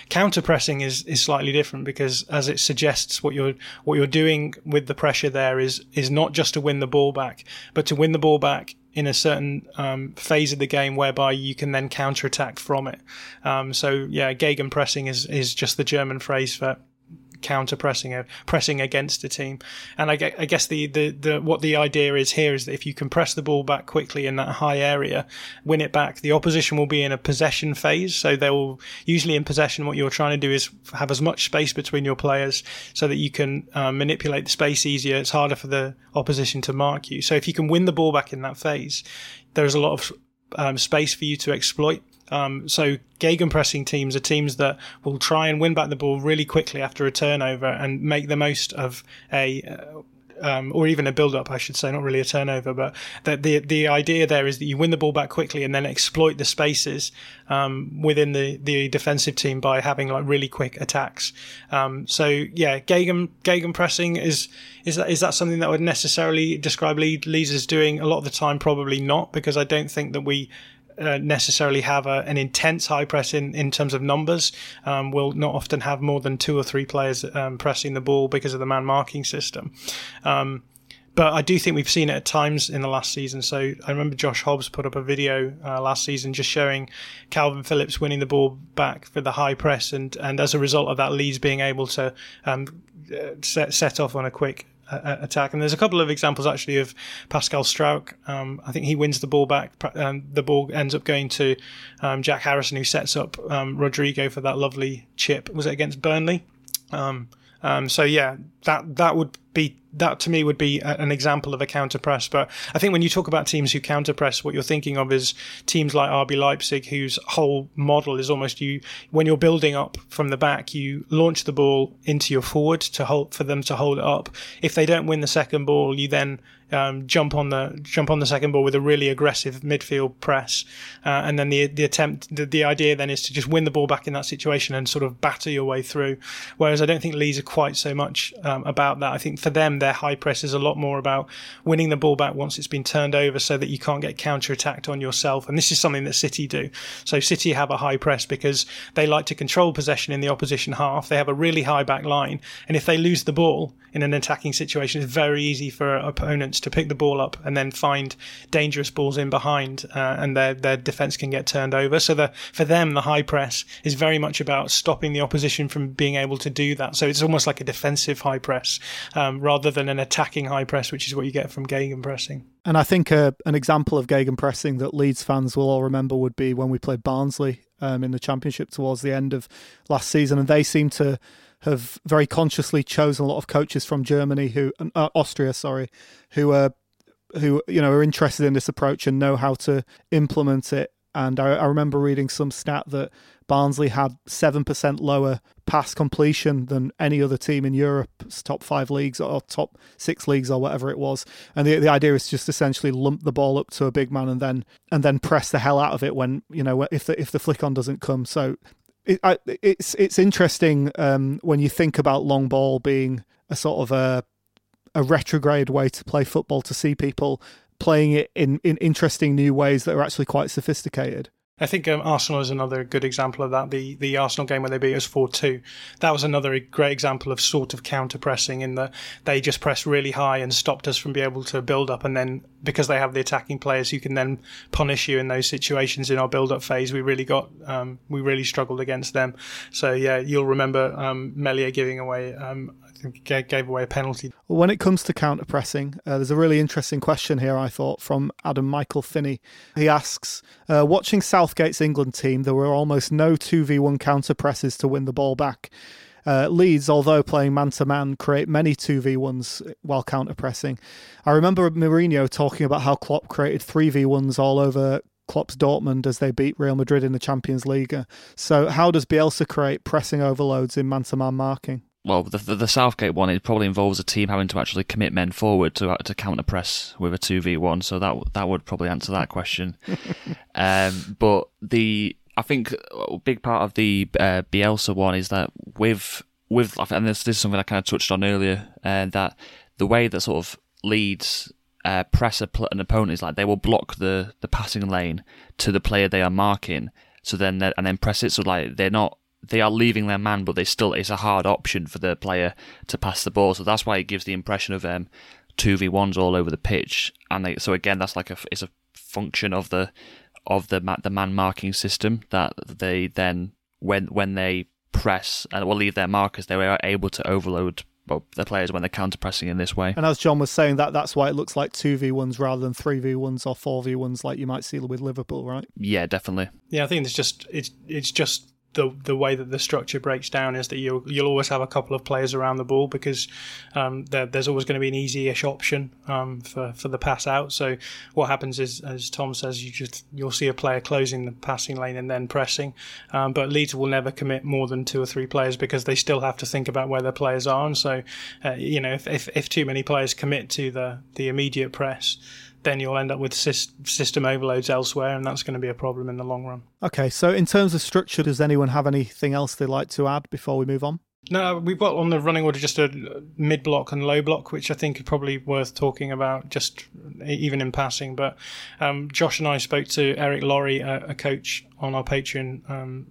Counter pressing is, is slightly different because as it suggests what you're what you're doing with the pressure there is is not just to win the ball back, but to win the ball back in a certain um, phase of the game whereby you can then counter attack from it. Um, so yeah, gegenpressing is is just the German phrase for counter pressing, uh, pressing against a team. And I, I guess the, the, the, what the idea is here is that if you can press the ball back quickly in that high area, win it back, the opposition will be in a possession phase. So they will usually in possession, what you're trying to do is have as much space between your players so that you can uh, manipulate the space easier. It's harder for the opposition to mark you. So if you can win the ball back in that phase, there's a lot of um, space for you to exploit. Um, so gegenpressing teams are teams that will try and win back the ball really quickly after a turnover and make the most of a uh, um, or even a build up, I should say, not really a turnover, but the, the the idea there is that you win the ball back quickly and then exploit the spaces um, within the, the defensive team by having like really quick attacks. Um, so yeah, Gegen Gegen pressing is is that is that something that would necessarily describe Leeds as doing a lot of the time? Probably not, because I don't think that we uh, necessarily have a, an intense high press in, in terms of numbers. Um, we'll not often have more than two or three players um, pressing the ball because of the man marking system. Um, but I do think we've seen it at times in the last season. So I remember Josh Hobbs put up a video uh, last season just showing Kalvin Phillips winning the ball back for the high press, and and as a result of that, Leeds being able to um, uh, set set off on a quick attack. And there's a couple of examples actually of Pascal Struijk. Um, I think he wins the ball back. Um, the ball ends up going to um, Jack Harrison, who sets up um, Rodrigo for that lovely chip. Was it against Burnley? Um, so yeah, that that would be that to me would be an example of a counter press. But I think when you talk about teams who counter press, what you're thinking of is teams like RB Leipzig, whose whole model is almost you when you're building up from the back, you launch the ball into your forward to hold for them to hold it up. If they don't win the second ball, you then um, jump on the jump on the second ball with a really aggressive midfield press, uh, and then the the attempt the, the idea then is to just win the ball back in that situation and sort of batter your way through. Whereas I don't think Leeds are quite so much um, about that. I think for them their high press is a lot more about winning the ball back once it's been turned over so that you can't get counter attacked on yourself. And this is something that City do. So City have a high press because they like to control possession in the opposition half. They have a really high back line. And if they lose the ball in an attacking situation, it's very easy for opponents to pick the ball up and then find dangerous balls in behind uh, and their, their defense can get turned over. So the, for them, the high press is very much about stopping the opposition from being able to do that. So it's almost like a defensive high press um, rather than an attacking high press, which is what you get from Gegen pressing. And I think uh, an example of Gegen pressing that Leeds fans will all remember would be when we played Barnsley um, in the Championship towards the end of last season, and they seem to have very consciously chosen a lot of coaches from Germany who uh, Austria, sorry, who are who you know are interested in this approach and know how to implement it. And I, I remember reading some stat that Barnsley had 7% lower pass completion than any other team in Europe's top five leagues or top six leagues or whatever it was. And the, the idea is just essentially lump the ball up to a big man and then and then press the hell out of it when, you know, if the, if the flick on doesn't come. So it, I, it's, it's interesting um, when you think about long ball being a sort of a, a retrograde way to play football to see people playing it in, in interesting new ways that are actually quite sophisticated. I think um, Arsenal is another good example of that. The the Arsenal game where they beat us four two, that was another great example of sort of counter pressing in that they just pressed really high and stopped us from being able to build up, and then because they have the attacking players who can then punish you in those situations in our build up phase, we really got um, we really struggled against them. So yeah, you'll remember um, Meslier giving away um, gave away a penalty. When it comes to counter pressing, uh, there's a really interesting question here, I thought, from Adam Michael Finney. He asks uh, Watching Southgate's England team, there were almost no 2v1 counter presses to win the ball back. Uh, Leeds, although playing man to man, create many 2v1s while counter pressing. I remember Mourinho talking about how Klopp created 3v1s all over Klopp's Dortmund as they beat Real Madrid in the Champions League. So, how does Bielsa create pressing overloads in man to man marking? Well, the, the, the Southgate one it probably involves a team having to actually commit men forward to to counter press with a two v one. So that that would probably answer that question. um, but the I think a big part of the uh, Bielsa one is that with with and this, this is something I kind of touched on earlier, uh, that the way that sort of Leeds uh, press a, an opponent is like they will block the the passing lane to the player they are marking. So then and then press it. So like they're not they are leaving their man, but they still it's a hard option for the player to pass the ball. So that's why it gives the impression of um two v ones all over the pitch. And they, so again, that's like a it's a function of the of the the man marking system that they then when when they press and will leave their markers, they are able to overload well, the players when they're counter pressing in this way. And as John was saying, that that's why it looks like two v ones rather than three v ones or four v ones like you might see with Liverpool, right? Yeah, definitely. Yeah, I think it's just it's it's just the the way that the structure breaks down is that you'll you'll always have a couple of players around the ball because um, there, there's always going to be an easy-ish option um, for for the pass out. So what happens is, as Tom says, you just you'll see a player closing the passing lane and then pressing. Um, but Leeds will never commit more than two or three players because they still have to think about where their players are. And so uh, you know if, if if too many players commit to the the immediate press then you'll end up with system overloads elsewhere, and that's going to be a problem in the long run. Okay, so in terms of structure, does anyone have anything else they'd like to add before we move on? No, we've got on the running order just a mid block and low block, which I think are probably worth talking about, just even in passing. But um, Josh and I spoke to Eric Laurie, a, a coach on our Patreon um,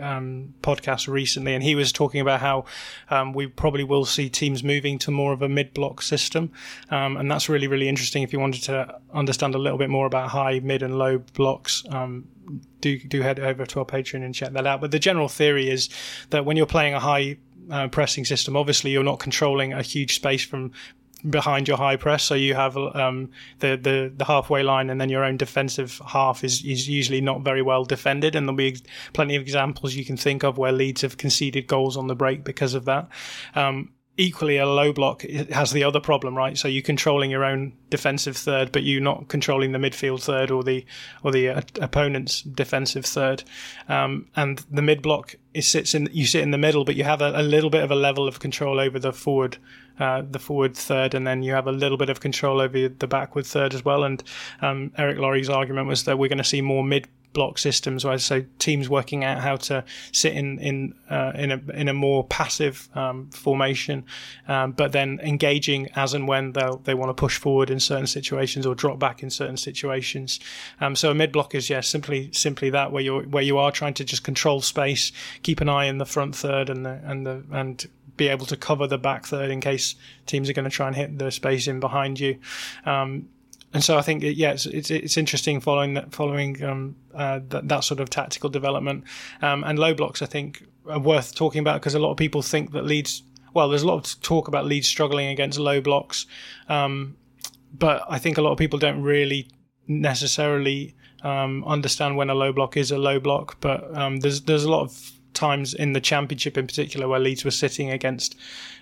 um, podcast recently, and he was talking about how um, we probably will see teams moving to more of a mid-block system, um, and that's really really interesting. If you wanted to understand a little bit more about high, mid, and low blocks, um, do do head over to our Patreon and check that out. But the general theory is that when you're playing a high uh, pressing system, obviously you're not controlling a huge space from behind your high press. So you have um, the, the the halfway line, and then your own defensive half is is usually not very well defended. And there'll be plenty of examples you can think of where Leeds have conceded goals on the break because of that. Um, equally, a low block has the other problem, right? So you're controlling your own defensive third, but you're not controlling the midfield third or the or the uh, opponent's defensive third. Um, and the mid block is sits in you sit in the middle, but you have a, a little bit of a level of control over the forward uh, the forward third, and then you have a little bit of control over the backward third as well. And um, Eric Laurie's argument was that we're going to see more mid block systems, where so teams working out how to sit in in uh, in a in a more passive um, formation, um, but then engaging as and when they they want to push forward in certain situations or drop back in certain situations. Um, so a mid block is yeah simply simply that where you where you are trying to just control space, keep an eye in the front third and the and the and be able to cover the back third in case teams are going to try and hit the space in behind you. Um, and so I think, yeah, it's, it's, it's interesting following that, following um, uh, that, that, sort of tactical development. Um, and low blocks, I think, are worth talking about because a lot of people think that Leeds. Well, there's a lot of talk about Leeds struggling against low blocks, um, but I think a lot of people don't really necessarily um, understand when a low block is a low block. But um, there's there's a lot of times in the championship in particular where Leeds were sitting against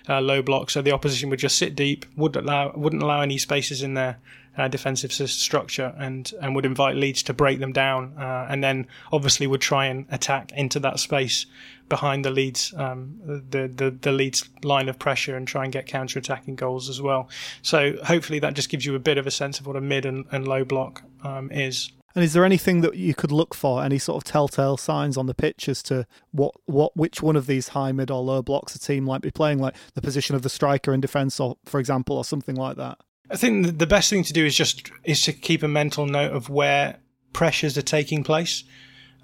uh, low blocks, so the opposition would just sit deep, would allow wouldn't allow any spaces in their uh, defensive structure, and and would invite Leeds to break them down, uh, and then obviously would try and attack into that space behind the Leeds um, the, the the Leeds line of pressure and try and get counter attacking goals as well. So hopefully that just gives you a bit of a sense of what a mid and, and low block um, is. And is there anything that you could look for, any sort of telltale signs on the pitch as to what, what which one of these high, mid, or low blocks a team might be playing, like the position of the striker in defence, or for example, or something like that? I think the best thing to do is just is to keep a mental note of where pressures are taking place.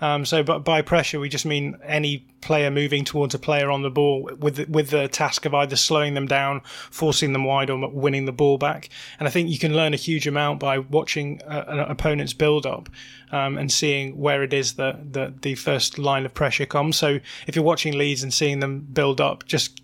Um, so, but by pressure, we just mean any player moving towards a player on the ball with the, with the task of either slowing them down, forcing them wide, or winning the ball back. And I think you can learn a huge amount by watching a, an opponent's build up um, and seeing where it is that, that the first line of pressure comes. So, if you're watching Leeds and seeing them build up, just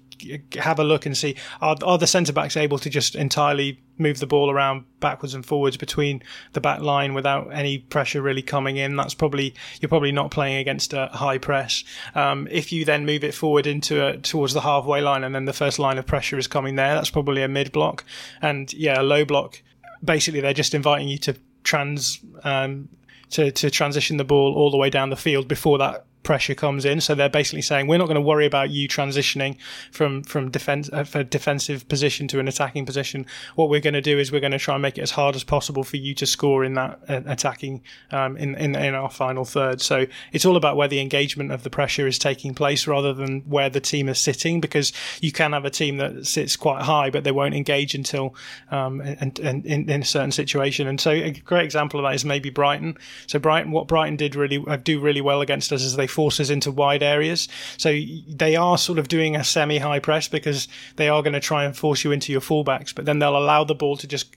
have a look and see are, are the centre backs able to just entirely move the ball around backwards and forwards between the back line without any pressure really coming in. That's probably you're probably not playing against a high press. Um, if you then move it forward into a, towards the halfway line and then the first line of pressure is coming there, that's probably a mid block. And yeah, a low block. Basically, they're just inviting you to trans um, to to transition the ball all the way down the field before that pressure comes in. So they're basically saying we're not going to worry about you transitioning from from defense uh, a defensive position to an attacking position. What we're going to do is we're going to try and make it as hard as possible for you to score in that uh, attacking um, in, in in our final third. So it's all about where the engagement of the pressure is taking place rather than where the team is sitting, because you can have a team that sits quite high but they won't engage until um, and, and in, in a certain situation. And so a great example of that is maybe Brighton. So Brighton, what Brighton did really uh, do really well against us is they forces into wide areas. So they are sort of doing a semi high press because they are going to try and force you into your fullbacks, but then they'll allow the ball to just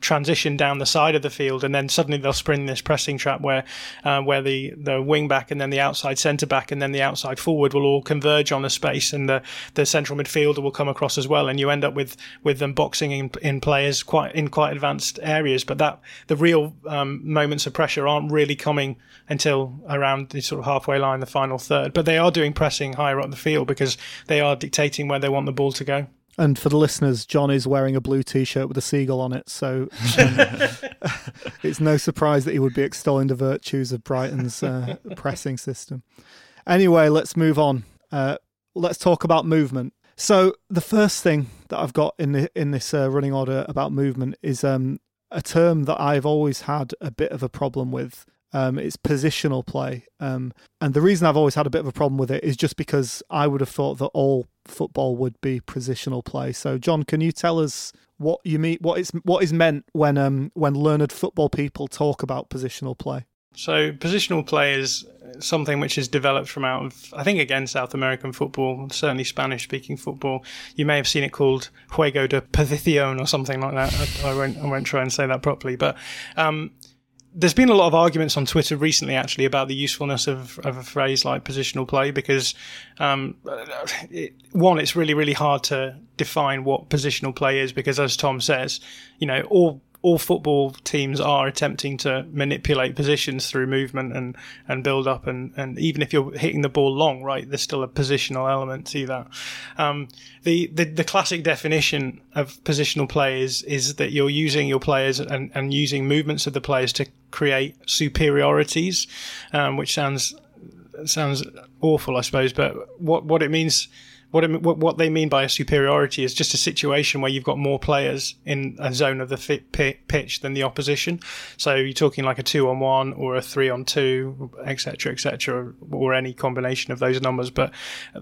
transition down the side of the field, and then suddenly they'll spring this pressing trap where uh, where the the wing back and then the outside centre back and then the outside forward will all converge on a space, and the the central midfielder will come across as well, and you end up with with them boxing in, in players quite in quite advanced areas. But that the real um, moments of pressure aren't really coming until around the sort of halfway line, the final third. But they are doing pressing higher up the field because they are dictating where they want the ball to go. And for the listeners, John is wearing a blue T-shirt with a seagull on it, so um, it's no surprise that he would be extolling the virtues of Brighton's uh, pressing system. Anyway, let's move on. Uh, let's talk about movement. So the first thing that I've got in the, in this uh, running order about movement is um, a term that I've always had a bit of a problem with. Um, it's positional play, um, and the reason I've always had a bit of a problem with it is just because I would have thought that all football would be positional play. So, John, can you tell us what you mean? What is what is meant when um, when learned football people talk about positional play? So, positional play is something which is developed from out of, I think, again, South American football, certainly Spanish speaking football. You may have seen it called Juego de Posición or something like that. I, I, won't, I won't try and say that properly. But um, there's been a lot of arguments on Twitter recently, actually, about the usefulness of, of a phrase like positional play because, um, it, one, it's really, really hard to define what positional play is because, as Tom says, you know, all all football teams are attempting to manipulate positions through movement and, and build up and, and even if you're hitting the ball long, right, there's still a positional element to that. Um, the, the, the classic definition of positional play is, is that you're using your players and, and using movements of the players to create superiorities, um, which sounds sounds awful, I suppose, but what what it means what, it, what, what they mean by a superiority is just a situation where you've got more players in a zone of the pitch than the opposition. So you're talking like a two on one or a three on two, etc., etc., or any combination of those numbers. But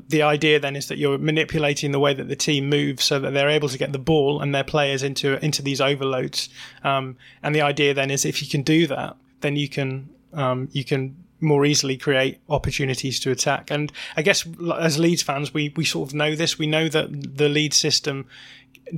the idea then is that you're manipulating the way that the team moves so that they're able to get the ball and their players into into these overloads. Um, and the idea then is if you can do that, then you can um, you can more easily create opportunities to attack. And I guess as Leeds fans, we, we sort of know this. We know that the Leeds system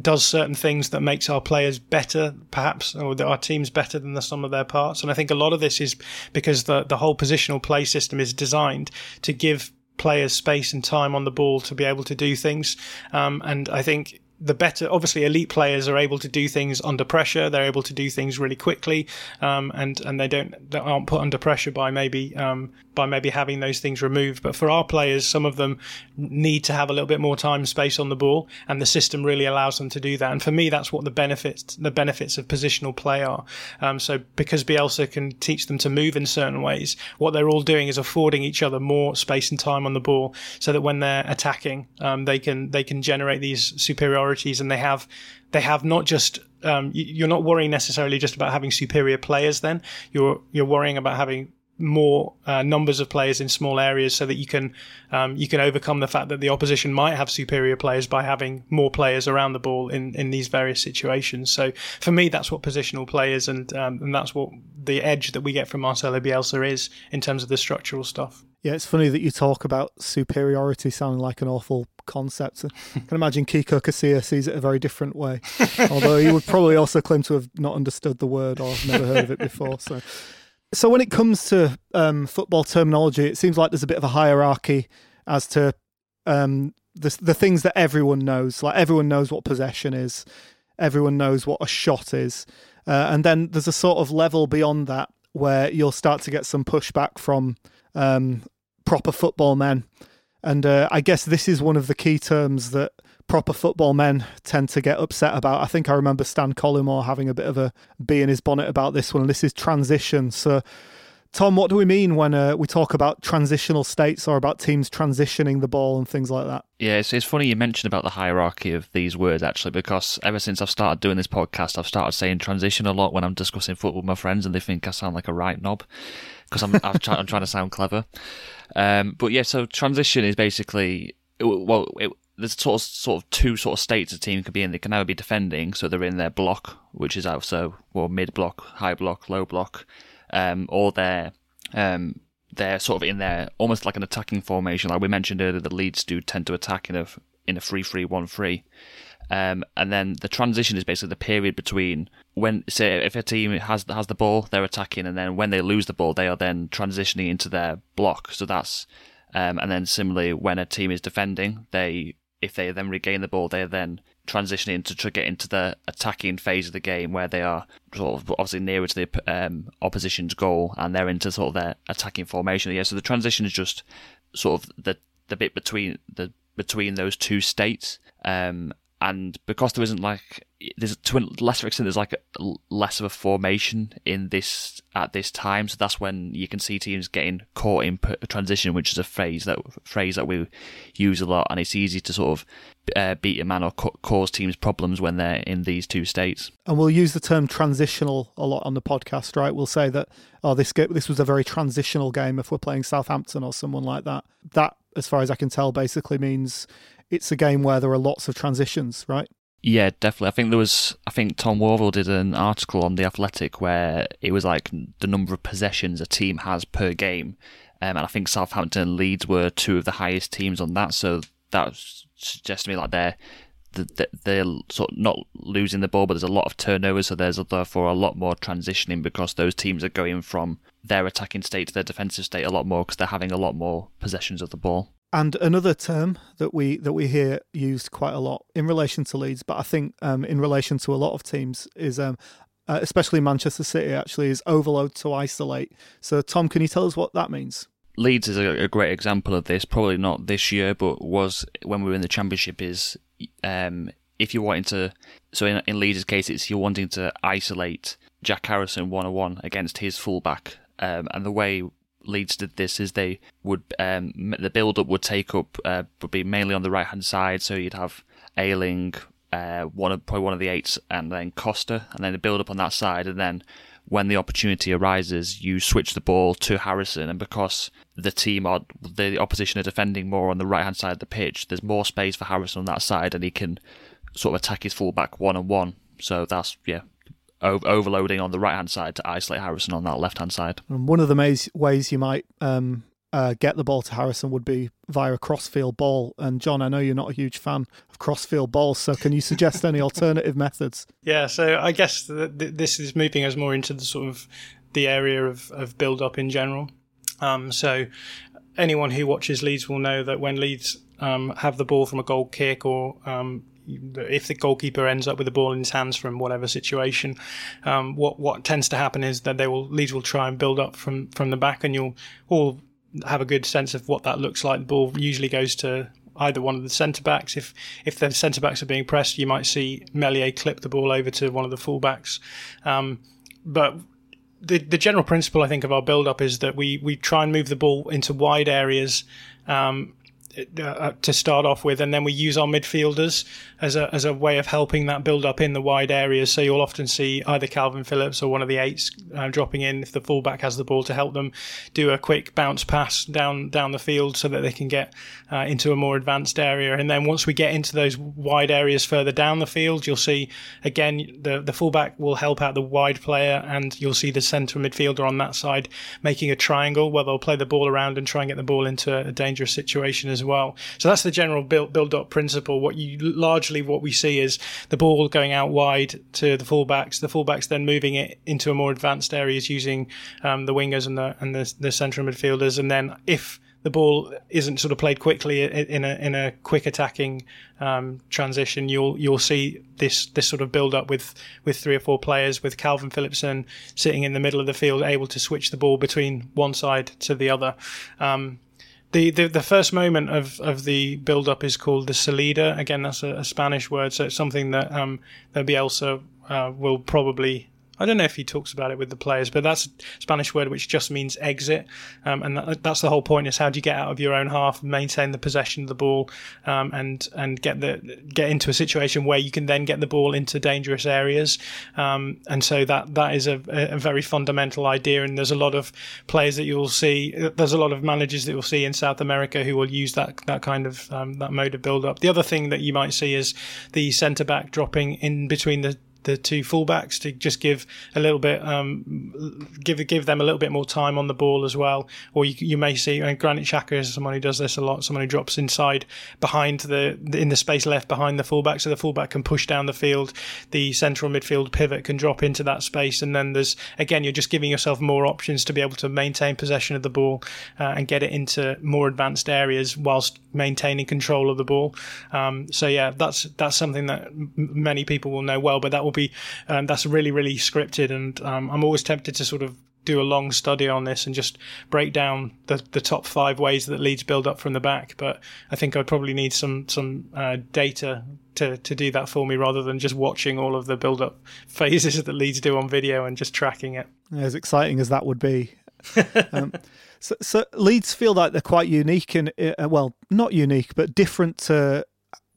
does certain things that makes our players better, perhaps, or that our teams better than the sum of their parts. And I think a lot of this is because the, the whole positional play system is designed to give players space and time on the ball to be able to do things. Um, and I think the better, obviously, elite players are able to do things under pressure. They're able to do things really quickly, um, and and they don't they aren't put under pressure by maybe um, by maybe having those things removed. But for our players, some of them need to have a little bit more time space on the ball, and the system really allows them to do that. And for me, that's what the benefits the benefits of positional play are. Um, so because Bielsa can teach them to move in certain ways, what they're all doing is affording each other more space and time on the ball, so that when they're attacking, um, they can they can generate these superiority priorities, and they have they have not just um, you're not worrying necessarily just about having superior players. Then you're you're worrying about having more uh, numbers of players in small areas so that you can um, you can overcome the fact that the opposition might have superior players by having more players around the ball in, in these various situations. So for me, that's what positional play is, and um, and that's what the edge that we get from Marcelo Bielsa is in terms of the structural stuff. Yeah, it's funny that you talk about superiority sounding like an awful concept. I can imagine Kiko Casilla sees it a very different way, although he would probably also claim to have not understood the word or never heard of it before. So, so when it comes to um, football terminology, it seems like there's a bit of a hierarchy as to um, the the things that everyone knows. Like everyone knows what possession is, everyone knows what a shot is, uh, and then there's a sort of level beyond that where you'll start to get some pushback from um, proper football men. And uh, I guess this is one of the key terms that proper football men tend to get upset about. I think I remember Stan Collymore having a bit of a bee in his bonnet about this one. This is transition. So, Tom, what do we mean when uh, we talk about transitional states or about teams transitioning the ball and things like that? Yeah, it's, it's funny you mentioned about the hierarchy of these words actually, because ever since I've started doing this podcast, I've started saying transition a lot when I'm discussing football with my friends, and they think I sound like a right knob because I'm I'm, try, I'm, trying to sound clever. Um, but yeah, so transition is basically well, it, there's sort of sort of two sort of states a team can be in. They can either be defending, so they're in their block, which is also well mid block, high block, low block, um, or they're um, they're sort of in there almost like an attacking formation. Like we mentioned earlier, the Leeds do tend to attack in a in a three three one three. Um, and then the transition is basically the period between when, say, if a team has has the ball, they're attacking, and then when they lose the ball, they are then transitioning into their block. So that's, um, and then similarly, when a team is defending, they if they then regain the ball, they are then transitioning to, get into the attacking phase of the game where they are sort of obviously nearer to the um, opposition's goal and they're into sort of their attacking formation. Yeah, so the transition is just sort of the the bit between the between those two states. Um, and because there isn't like there's to a lesser extent there's like a, less of a formation in this at this time. So that's when you can see teams getting caught in transition which is a phrase that phrase that we use a lot. And it's easy to sort of uh, beat a man or co- cause teams problems when they're in these two states. And we'll use the term transitional a lot on the podcast right? We'll say that oh this game, this was a very transitional game if we're playing Southampton or someone like that. That as far as I can tell basically means it's a game where there are lots of transitions, right? Yeah, definitely. I think there was. I think Tom Worville did an article on the Athletic where it was like the number of possessions a team has per game, um, and I think Southampton and Leeds were two of the highest teams on that. So that suggests to me like they're they're sort of not losing the ball, but there's a lot of turnovers, so there's therefore a lot more transitioning because those teams are going from their attacking state to their defensive state a lot more because they're having a lot more possessions of the ball. And another term that we that we hear used quite a lot in relation to Leeds, but I think um, in relation to a lot of teams is, um, uh, especially Manchester City, actually is overload to isolate. So, Tom, can you tell us what that means? Leeds is a, a great example of this. Probably not this year, but was when we were in the Championship. Is um, if you're wanting to, so in, in Leeds' case, it's you're wanting to isolate Jack Harrison one on one against his fullback, um, and the way Leeds did this is they would um, the build up would take up uh, would be mainly on the right hand side, so you'd have Ayling, uh, one of probably one of the eights, and then Costa, and then the build up on that side, and then when the opportunity arises, you switch the ball to Harrison, and because the team or the opposition are defending more on the right hand side of the pitch, there's more space for Harrison on that side, and he can sort of attack his fullback one on one. So that's yeah, overloading on the right hand side to isolate Harrison on that left hand side. And one of the ways you might um, uh, get the ball to Harrison would be via a crossfield ball. And John, I know you're not a huge fan of crossfield balls, so can you suggest any alternative methods? Yeah, so I guess th- this is moving us more into the sort of the area of, of build up in general. Um, so anyone who watches Leeds will know that when Leeds um, have the ball from a goal kick or um, if the goalkeeper ends up with the ball in his hands from whatever situation, um, what what tends to happen is that they will Leeds will try and build up from from the back, and you'll all have a good sense of what that looks like. The ball usually goes to either one of the centre backs. If if the centre backs are being pressed, you might see Meslier clip the ball over to one of the full backs. Um, but the the general principle I think of our build up is that we we try and move the ball into wide areas. Um, uh, to start off with, and then we use our midfielders as a as a way of helping that build up in the wide areas. So you'll often see either Kalvin Phillips or one of the eights uh, dropping in if the fullback has the ball to help them do a quick bounce pass down down the field so that they can get uh, into a more advanced area. And then once we get into those wide areas further down the field, you'll see again the the fullback will help out the wide player, and you'll see the centre midfielder on that side making a triangle where they'll play the ball around and try and get the ball into a dangerous situation as well well. So that's the general build build up principle. What you largely what we see is the ball going out wide to the fullbacks, the fullbacks then moving it into a more advanced areas using um, the wingers and the and the, the central midfielders, and then if the ball isn't sort of played quickly in a in a quick attacking um, transition, you'll you'll see this this sort of build up with with three or four players, with Kalvin Phillipson sitting in the middle of the field, able to switch the ball between one side to the other. Um, the, the, the first moment of, of the build up is called the salida. Again, that's a, a Spanish word, so it's something that um, that Bielsa uh, will probably I don't know if he talks about it with the players, but that's a Spanish word which just means exit, um, and that, that's the whole point: is how do you get out of your own half, maintain the possession of the ball, um, and and get the get into a situation where you can then get the ball into dangerous areas. Um, and so that that is a, a, very fundamental idea. And there's a lot of players that you'll see. There's a lot of managers that you'll see in South America who will use that that kind of um, that mode of build up. The other thing that you might see is the centre back dropping in between the the two fullbacks to just give a little bit, um, give give them a little bit more time on the ball as well. Or you, you may see, and Granit Xhaka is someone who does this a lot. Someone who drops inside behind the in the space left behind the fullback, so the fullback can push down the field. The central midfield pivot can drop into that space, and then there's again you're just giving yourself more options to be able to maintain possession of the ball uh, and get it into more advanced areas whilst maintaining control of the ball. Um, so yeah, that's that's something that m- many people will know well, but that will be um, that's really really scripted, and um, I'm always tempted to sort of do a long study on this and just break down the, the top five ways that Leeds build up from the back. But I think I'd probably need some some uh, data to, to do that for me rather than just watching all of the build up phases that Leeds do on video and just tracking it. As exciting as that would be. um, so, so, Leeds feel like they're quite unique and uh, well, not unique, but different to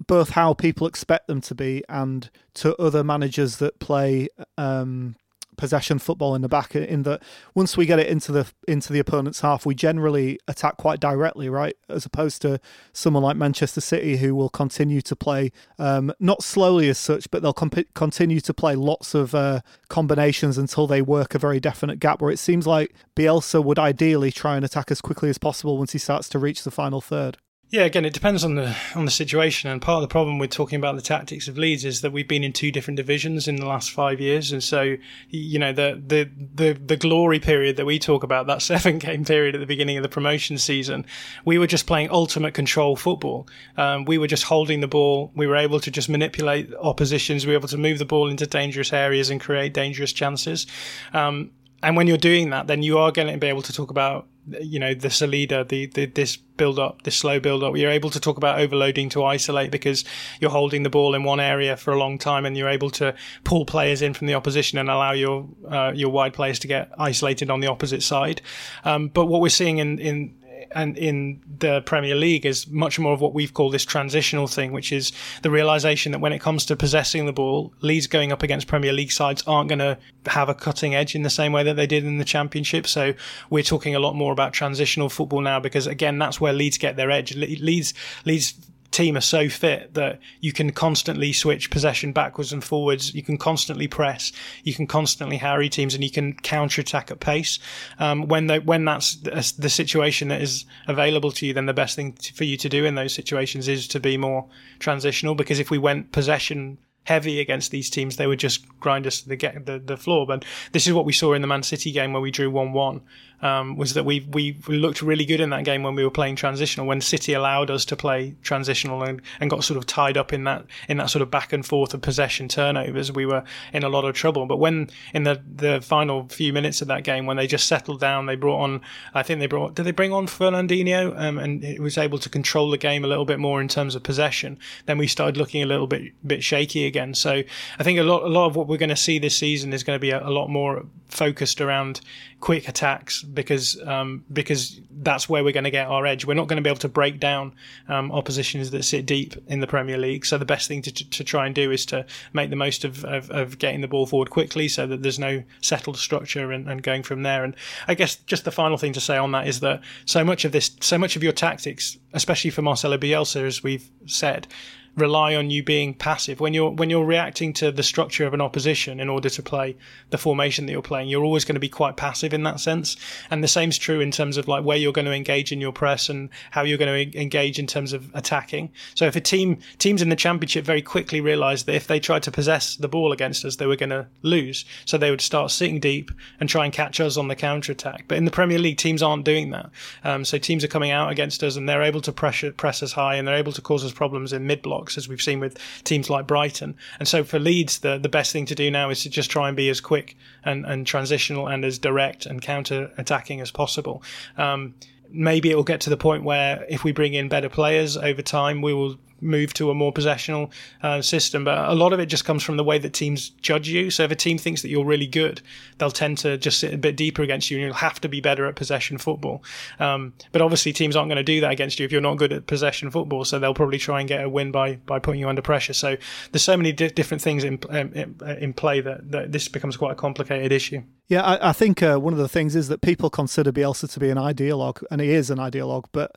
both how people expect them to be and to other managers that play um, possession football in the back in that once we get it into the into the opponent's half we generally attack quite directly right? As opposed to someone like Manchester City who will continue to play um, not slowly as such but they'll comp- continue to play lots of uh, combinations until they work a very definite gap where it seems like Bielsa would ideally try and attack as quickly as possible once he starts to reach the final third yeah, again, it depends on the on the situation, and part of the problem with talking about the tactics of Leeds is that we've been in two different divisions in the last five years, and so you know the the the, the glory period that we talk about, that seven game period at the beginning of the promotion season, we were just playing ultimate control football. Um, we were just holding the ball. We were able to just manipulate oppositions. We were able to move the ball into dangerous areas and create dangerous chances. Um, and when you're doing that, then you are going to be able to talk about you know the Salida, the, the this build up, this slow build up. You're able to talk about overloading to isolate because you're holding the ball in one area for a long time, and you're able to pull players in from the opposition and allow your uh, your wide players to get isolated on the opposite side. Um, but what we're seeing in in and in the Premier League is much more of what we've called this transitional thing, which is the realization that when it comes to possessing the ball, Leeds going up against Premier League sides aren't going to have a cutting edge in the same way that they did in the Championship. So we're talking a lot more about transitional football now because again, that's where Leeds get their edge. Leeds, Leeds team are so fit that you can constantly switch possession backwards and forwards. You can constantly press. You can constantly harry teams, and you can counter attack at pace. Um, when the, when that's the situation that is available to you, then the best thing to, for you to do in those situations is to be more transitional. Because if we went possession heavy against these teams, they would just grind us to the, get, the, the floor. But this is what we saw in the Man City game where we drew one one um, was that we, we looked really good in that game when we were playing transitional. When City allowed us to play transitional and, and got sort of tied up in that in that sort of back and forth of possession turnovers, we were in a lot of trouble. But when in the the final few minutes of that game, when they just settled down, they brought on I think they brought did they bring on Fernandinho um, and it was able to control the game a little bit more in terms of possession. Then we started looking a little bit bit shaky again. So I think a lot a lot of what we're going to see this season is going to be a, a lot more focused around quick attacks because um, because that's where we're going to get our edge. We're not going to be able to break down um, oppositions that sit deep in the Premier League. So the best thing to, to try and do is to make the most of, of, of getting the ball forward quickly, so that there's no settled structure and, and going from there. And I guess just the final thing to say on that is that so much of this, so much of your tactics, especially for Marcelo Bielsa, as we've said rely on you being passive. When you're when you're reacting to the structure of an opposition in order to play the formation that you're playing you're always going to be quite passive in that sense. And the same's true in terms of like where you're going to engage in your press and how you're going to engage in terms of attacking. So if a team teams in the championship very quickly realized that if they tried to possess the ball against us they were going to lose. So they would start sitting deep and try and catch us on the counter attack but in the Premier League teams aren't doing that. Um, so teams are coming out against us and they're able to pressure press us high and they're able to cause us problems in mid block blocks, as we've seen with teams like Brighton. And so for Leeds, the, the best thing to do now is to just try and be as quick and, and transitional and as direct and counter attacking as possible. Um, maybe it will get to the point where if we bring in better players over time, we will move to a more possessional uh, system. But a lot of it just comes from the way that teams judge you. So if a team thinks that you're really good, they'll tend to just sit a bit deeper against you, and you'll have to be better at possession football. Um, but obviously, teams aren't going to do that against you if you're not good at possession football. So they'll probably try and get a win by by putting you under pressure. So there's so many di- different things in in, in play that, that, this becomes quite a complicated issue. Yeah, I, I think uh, one of the things is that people consider Bielsa to be an ideologue, and he is an ideologue, but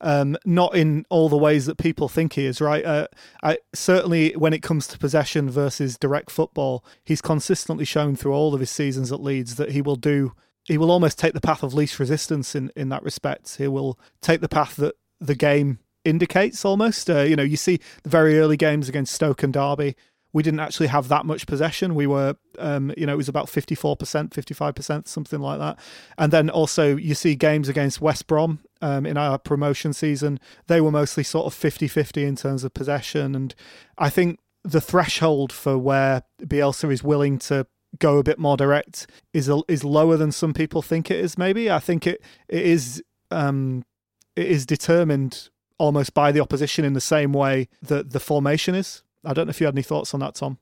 um, not in all the ways that people think he is. Right? Uh, I, certainly, when it comes to possession versus direct football, he's consistently shown through all of his seasons at Leeds that he will do. He will almost take the path of least resistance in, in that respect. He will take the path that the game indicates almost. Uh, you know, you see the very early games against Stoke and Derby we didn't actually have that much possession. We were, um, you know, it was about 54%, 55%, something like that. And then also you see games against West Brom um, in our promotion season, they were mostly sort of 50 50 in terms of possession. And I think the threshold for where Bielsa is willing to go a bit more direct is is lower than some people think it is. Maybe I think it it is um, it is determined almost by the opposition in the same way that the formation is. I don't know if you had any thoughts on that, Tom.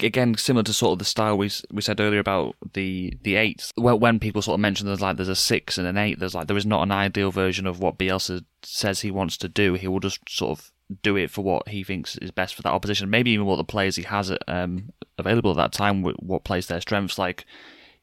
Again, similar to sort of the style we we said earlier about the the eight. Well, when people sort of mention there's like there's a six and an eight, there's like there is not an ideal version of what Bielsa says he wants to do. He will just sort of do it for what he thinks is best for that opposition. Maybe even what the players he has um, available at that time, what plays their strengths. Like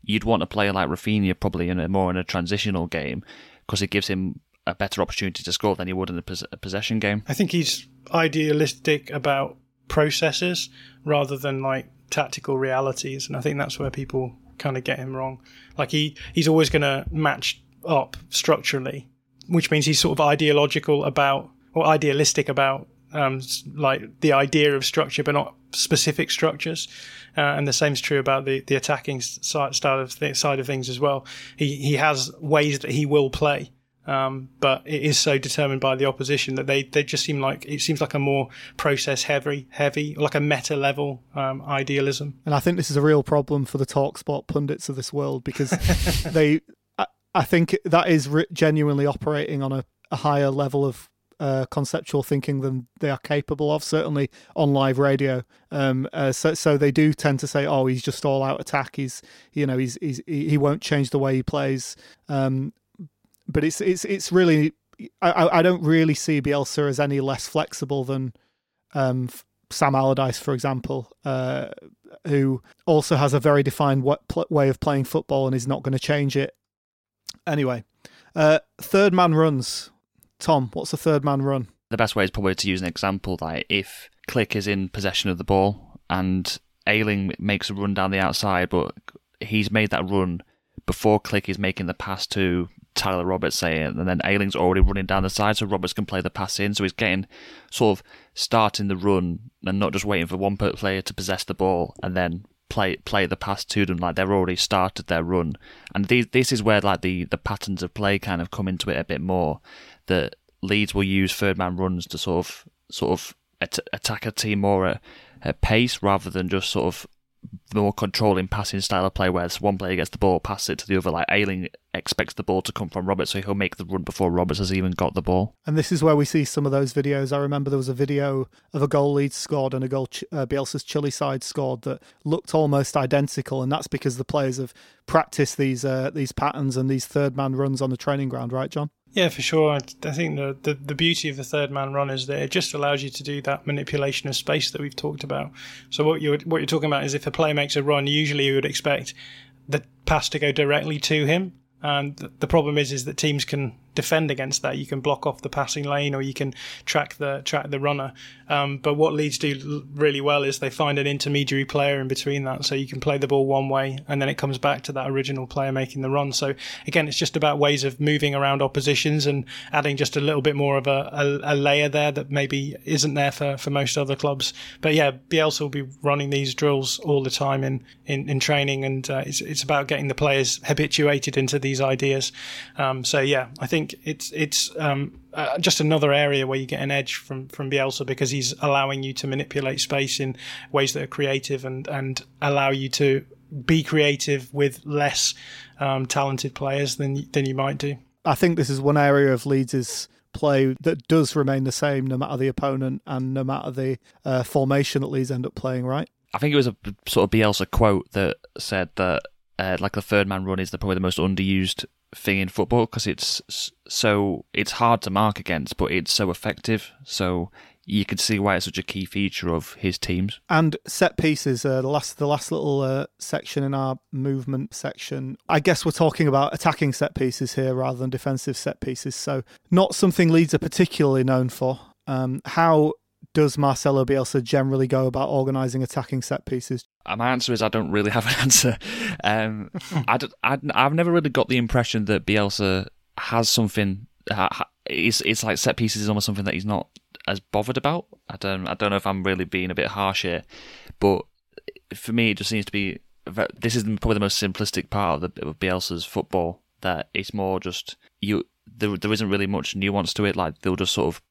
you'd want a player like Raphinha probably in a more in a transitional game because it gives him a better opportunity to score than he would in a, pos- a possession game. I think he's idealistic about processes rather than like tactical realities. And I think that's where people kind of get him wrong. Like he, he's always going to match up structurally, which means he's sort of ideological about or idealistic about um, like the idea of structure, but not specific structures. Uh, and the same is true about the, the attacking side, style of th- side of things as well. He he has ways that he will play, um, but it is so determined by the opposition that they, they just seem like it seems like a more process heavy heavy like a meta level um, idealism. And I think this is a real problem for the talksport pundits of this world because they I, I, think that is re- genuinely operating on a, a higher level of uh, conceptual thinking than they are capable of. Certainly on live radio, um, uh, so so they do tend to say, "Oh, he's just all out attack. He's you know he's, he's he won't change the way he plays." Um, but it's it's it's really I, I don't really see Bielsa as any less flexible than um, Sam Allardyce, for example, uh, who also has a very defined way of playing football and is not going to change it. Anyway, uh, third man runs. Tom, what's a third man run? The best way is probably to use an example like if Klich is in possession of the ball and Ayling makes a run down the outside, but he's made that run before Klich is making the pass to Tyler Roberts saying, and then Ayling's already running down the side, so Roberts can play the pass in. So he's getting sort of starting the run and not just waiting for one player to possess the ball and then play play the pass to them. Like they've already started their run, and these, this is where like the the patterns of play kind of come into it a bit more. That Leeds will use third man runs to sort of sort of attack a team more at, at pace rather than just sort of more controlling passing style of play where one player gets the ball, passes it to the other. Like Ayling expects the ball to come from Roberts, so he'll make the run before Roberts has even got the ball. And this is where we see some of those videos. I remember there was a video of a goal Leeds scored and a goal uh, Bielsa's Chile side scored that looked almost identical, and that's because the players have practiced these uh, these patterns and these third man runs on the training ground, right, John? Yeah, for sure. I think the, the, the beauty of the third man run is that it just allows you to do that manipulation of space that we've talked about. So what you're what you're talking about is if a player makes a run, usually you would expect the pass to go directly to him. And the problem is, is that teams can defend against that. You can block off the passing lane, or you can track the track the runner. Um, but what Leeds do really well is they find an intermediary player in between that, so you can play the ball one way, and then it comes back to that original player making the run. So again, it's just about ways of moving around oppositions and adding just a little bit more of a, a, a layer there that maybe isn't there for, for most other clubs. But yeah, Bielsa will be running these drills all the time in in, in training, and uh, it's it's about getting the players habituated into these ideas. Um, so yeah, I think think it's it's um, uh, just another area where you get an edge from from Bielsa because he's allowing you to manipulate space in ways that are creative and and allow you to be creative with less um, talented players than than you might do. I think this is one area of Leeds's play that does remain the same no matter the opponent and no matter the uh, formation that Leeds end up playing. Right? I think it was a sort of Bielsa quote that said that uh, like the third man run is the, probably the most underused thing in football because it's so it's hard to mark against, but it's so effective. So you can see why it's such a key feature of his teams. And set pieces, uh, the last the last little uh, section in our movement section. I guess we're talking about attacking set pieces here rather than defensive set pieces. So not something Leeds are particularly known for. Um, how does Marcelo Bielsa generally go about organising attacking set pieces? Uh, my answer is I don't really have an answer. Um, I, I, I've never really got the impression that Bielsa has something. It's it's like set pieces is almost something that he's not as bothered about. I don't I don't know if I'm really being a bit harsh here, but for me it just seems to be this is probably the most simplistic part of the of Bielsa's football. That it's more just you. There there isn't really much nuance to it. Like they'll just sort of.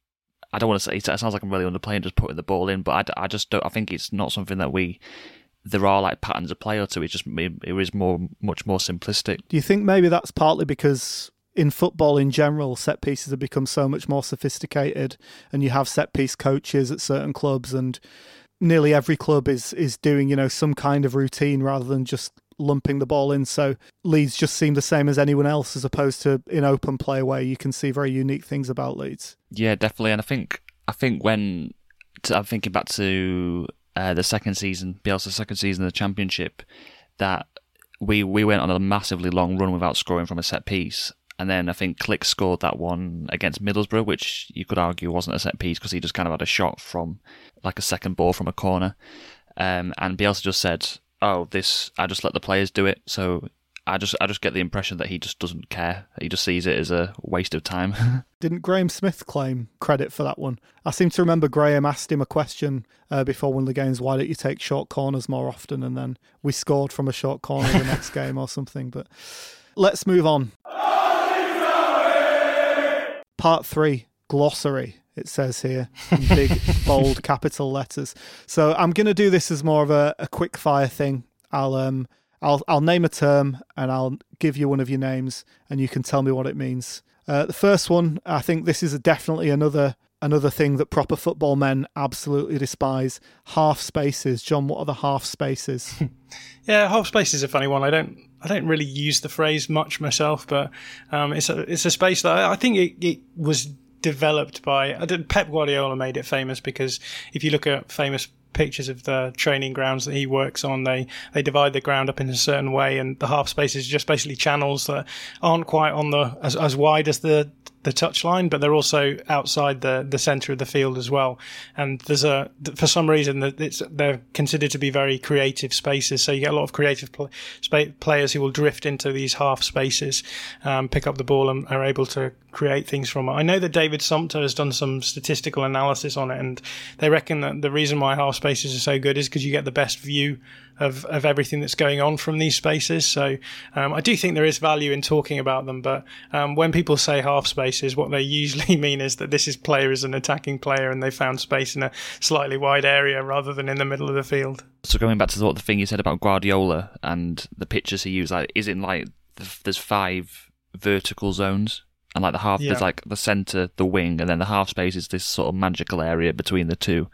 I don't want to say it sounds like I'm really underplaying just putting the ball in, but I, I just don't. I think it's not something that we there are like patterns of play or two. It just it, is more much more simplistic. Do you think maybe that's partly because in football in general, set pieces have become so much more sophisticated, and you have set piece coaches at certain clubs, and nearly every club is is doing you know some kind of routine rather than just lumping the ball in. So Leeds just seem the same as anyone else, as opposed to in open play where you can see very unique things about Leeds. Yeah, definitely, and I think I think when I'm thinking back to uh, the second season, Bielsa's second season of the Championship, that we we went on a massively long run without scoring from a set piece, and then I think Klich scored that one against Middlesbrough, which you could argue wasn't a set piece because he just kind of had a shot from like a second ball from a corner. Um, and Bielsa just said, "Oh, this I just let the players do it." So I just I just get the impression that he just doesn't care. He just sees it as a waste of time. Didn't Graham Smith claim credit for that one? I seem to remember Graham asked him a question uh, before one of the games, "Why don't you take short corners more often?" And then we scored from a short corner the next game or something. But let's move on. Part three, glossary, it says here in big, bold capital letters. So I'm going to do this as more of a, a quick fire thing. I'll um I'll I'll name a term and I'll give you one of your names and you can tell me what it means. Uh, the first one, I think this is definitely another another thing that proper football men absolutely despise: half spaces. John, what are the half spaces? yeah, half space is a funny one. I don't I don't really use the phrase much myself, but um, it's a it's a space that I, I think it, it was developed by Pep Guardiola made it famous because if you look at famous pictures of the training grounds that he works on. They they divide the ground up in a certain way, and the half spaces is just basically channels that aren't quite on the as, as wide as the the touchline, but they're also outside the the center of the field as well. And there's a for some reason that it's they're considered to be very creative spaces. So you get a lot of creative pl- players who will drift into these half spaces, um, pick up the ball, and are able to create things from it. I know that David Sumpter has done some statistical analysis on it, and they reckon that the reason why half spaces are so good is because you get the best view of, of everything that's going on from these spaces. So um, I do think there is value in talking about them, but um, when people say half spaces, what they usually mean is that this is player as an attacking player and they found space in a slightly wide area rather than in the middle of the field. So going back to the, the thing you said about Guardiola and the pictures he used, like is it like there's five vertical zones and like the half yeah. there's like the center the wing and then the half space is this sort of magical area between the two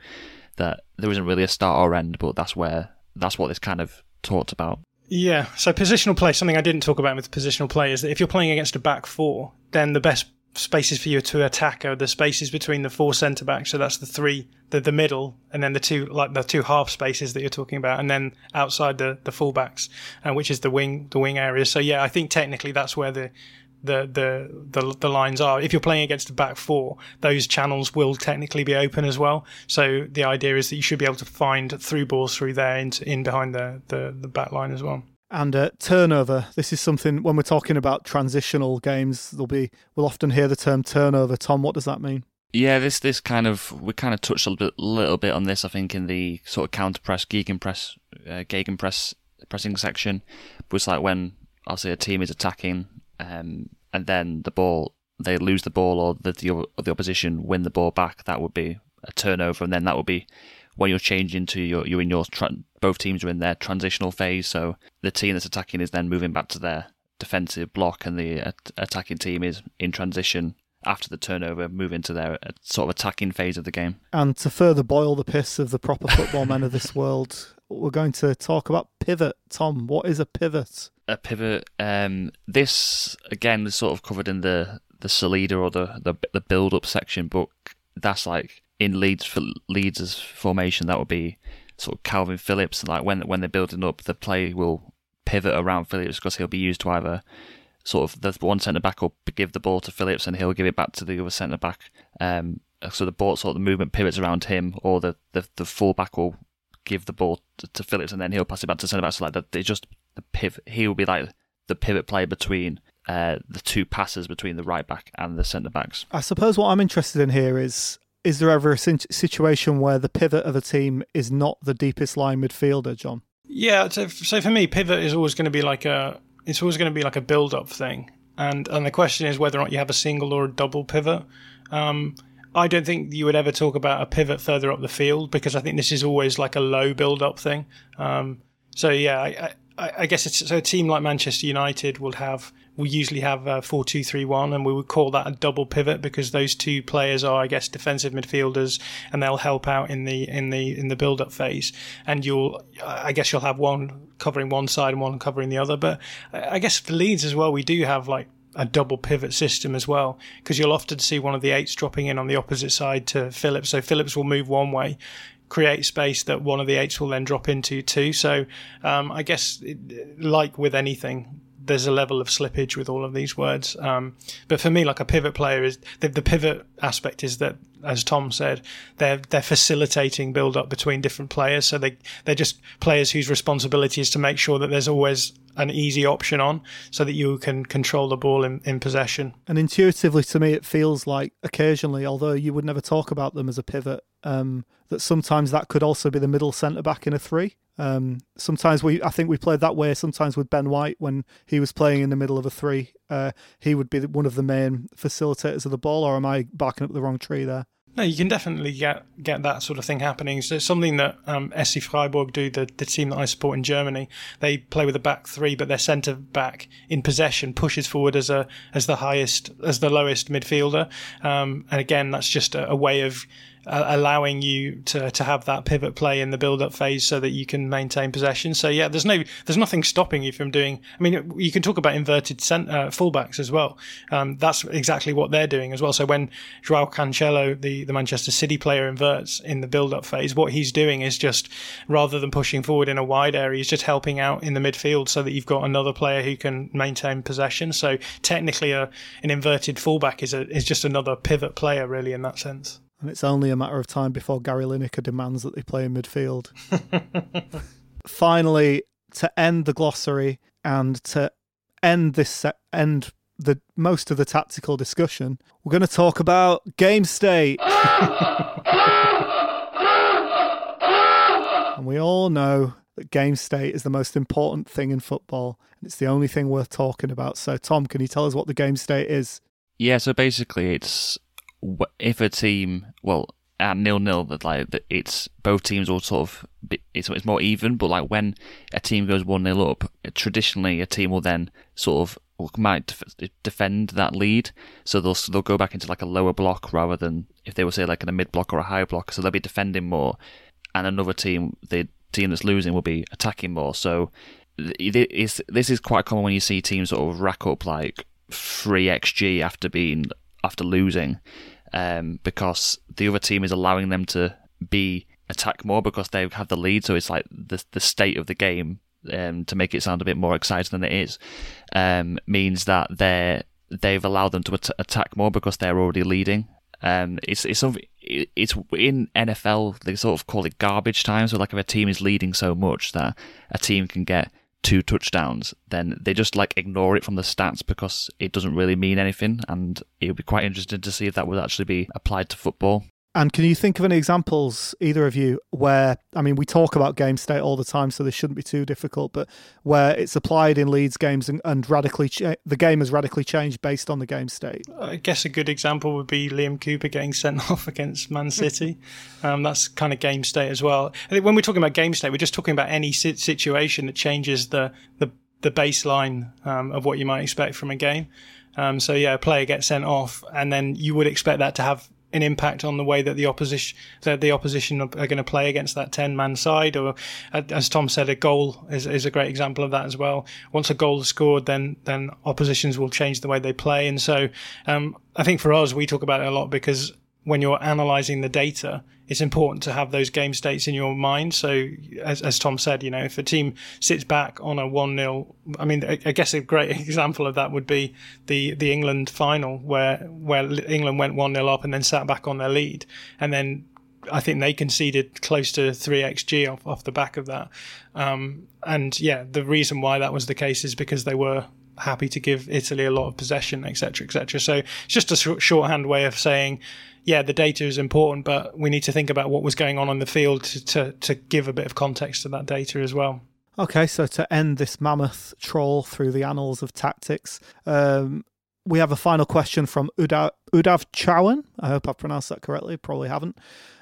that there isn't really a start or end but that's where that's what this kind of talked about. Yeah. So positional play, something I didn't talk about with positional play is that if you're playing against a back four, then the best spaces for you to attack are the spaces between the four centre backs. So that's the three, the, the middle, and then the two like the two half spaces that you're talking about, and then outside the the fullbacks, uh, which is the wing the wing areas. So yeah, I think technically that's where the the, the the the lines are. If you're playing against a back four, those channels will technically be open as well. So the idea is that you should be able to find through balls through there into in behind the the, the back line as well. And uh, turnover. This is something when we're talking about transitional games, there'll be we'll often hear the term turnover. Tom, what does that mean? Yeah, this this kind of we kind of touched a little bit, little bit on this. I think in the sort of counter press, gegenpress, uh, gegenpress pressing section, but it's like when I'll say a team is attacking um, and then the ball they lose the ball or the, the the opposition win the ball back, that would be a turnover, and then that would be when you're changing to your you're in your tra- both teams are in their transitional phase. So the team that's attacking is then moving back to their defensive block, and the attacking team is in transition after the turnover, move into their uh, sort of attacking phase of the game. And to further boil the piss of the proper football men of this world, we're going to talk about pivot. Tom, what is a pivot? A pivot. Um, this again is sort of covered in the the Salida or the the, the build up section, but that's like in Leeds for Leeds' formation, that would be sort of Kalvin Phillips. Like when when they're building up, the play will pivot around Phillips because he'll be used to either sort of the one centre back will give the ball to Phillips and he'll give it back to the other centre back. Um, so the ball sort of the movement pivots around him, or the the, the full back will give the ball to, to Phillips and then he'll pass it back to centre back. So like that, it's just the pivot. He will be like the pivot player between uh, the two passes between the right back and the centre backs. I suppose what I'm interested in here is is there ever a situation where the pivot of a team is not the deepest line midfielder, John? Yeah, so, so for me, pivot is always going to be like a it's always going to be like a build up thing, and and the question is whether or not you have a single or a double pivot. Um, I don't think you would ever talk about a pivot further up the field because I think this is always like a low build up thing. Um, so yeah, I, I, I guess it's so a team like Manchester United will have we usually have a 4 2 3 1, and we would call that a double pivot because those two players are, I guess, defensive midfielders and they'll help out in the in the in the build up phase. And you'll, I guess, you'll have one covering one side and one covering the other. But I guess for Leeds as well, we do have like a double pivot system as well because you'll often see one of the eights dropping in on the opposite side to Phillips. So Phillips will move one way, create space that one of the eights will then drop into too. So um, I guess, like with anything, there's a level of slippage with all of these words. Um, but for me, like a pivot player is the, the, pivot aspect is that, as Tom said, they're they're facilitating build up between different players. So they they're just players whose responsibility is to make sure that there's always an easy option on, so that you can control the ball in, in possession. And intuitively, to me, it feels like occasionally, although you would never talk about them as a pivot, um, that sometimes that could also be the middle centre back in a three. Um, sometimes we, I think we played that way. Sometimes with Ben White when he was playing in the middle of a three, uh, he would be one of the main facilitators of the ball. Or am I barking up the wrong tree there? No, you can definitely get get that sort of thing happening. So something that um, SC Freiburg do, the, the team that I support in Germany, they play with a back three, but their centre back in possession pushes forward as a as the highest as the lowest midfielder. Um, and again, that's just a, a way of uh, allowing you to, to have that pivot play in the build up phase so that you can maintain possession. So yeah, there's no there's nothing stopping you from doing. I mean, you can talk about inverted cent, uh, fullbacks as well. Um, that's exactly what they're doing as well. So when Joao Cancelo, the the Manchester City player, inverts in the build up phase, what he's doing is just rather than pushing forward in a wide area, he's just helping out in the midfield so that you've got another player who can maintain possession. So technically, a an inverted fullback is a is just another pivot player really in that sense and it's only a matter of time before Gary Lineker demands that they play in midfield. Finally, to end the glossary and to end this se- end the most of the tactical discussion, we're going to talk about game state. and we all know that game state is the most important thing in football, and it's the only thing worth talking about. So, Tom, can you tell us what the game state is? Yeah, so basically, it's if a team, well, at nil nil, that like it's both teams will sort of it's it's more even. But like when a team goes one nil up, traditionally a team will then sort of might def- defend that lead, so they'll they'll go back into like a lower block rather than if they were say like in a mid block or a high block. So they'll be defending more, and another team, the team that's losing, will be attacking more. So this is quite common when you see teams sort of rack up like three xg after being after losing um, because the other team is allowing them to be attack more because they have the lead. So it's like the the state of the game um, to make it sound a bit more exciting than it is um, means that they they've allowed them to at- attack more because they're already leading. Um, it's it's it's in NFL they sort of call it garbage time. So like if a team is leading so much that a team can get two touchdowns, then they just like ignore it from the stats because it doesn't really mean anything. And it would be quite interesting to see if that would actually be applied to football. And can you think of any examples, either of you, where, I mean, we talk about game state all the time, so this shouldn't be too difficult, but where it's applied in Leeds games and, and radically, cha- the game has radically changed based on the game state? I guess a good example would be Liam Cooper getting sent off against Man City. um, that's kind of game state as well. I think when we're talking about game state, we're just talking about any situation that changes the, the, the baseline um, of what you might expect from a game. Um, so yeah, a player gets sent off, and then you would expect that to have an impact on the way that the opposition that the opposition are going to play against that 10 man side or as Tom said a goal is, is a great example of that as well. Once a goal is scored then then oppositions will change the way they play. And so um, I think for us we talk about it a lot because when you're analyzing the data, it's important to have those game states in your mind. So, as, as Tom said, you know, if a team sits back on a 1 0, I mean, I, guess a great example of that would be the, the England final, where, where England went 1 0 up and then sat back on their lead. And then I think they conceded close to 3xg off, off the back of that. Um, and yeah, the reason why that was the case is because they were happy to give Italy a lot of possession, etc., etc. So it's just a shorthand way of saying yeah, the data is important, but we need to think about what was going on on the field to, to, to give a bit of context to that data as well. Okay, so to end this mammoth trawl through the annals of tactics, um, we have a final question from Udav, Udav Chowan. I hope I've pronounced that correctly. Probably haven't.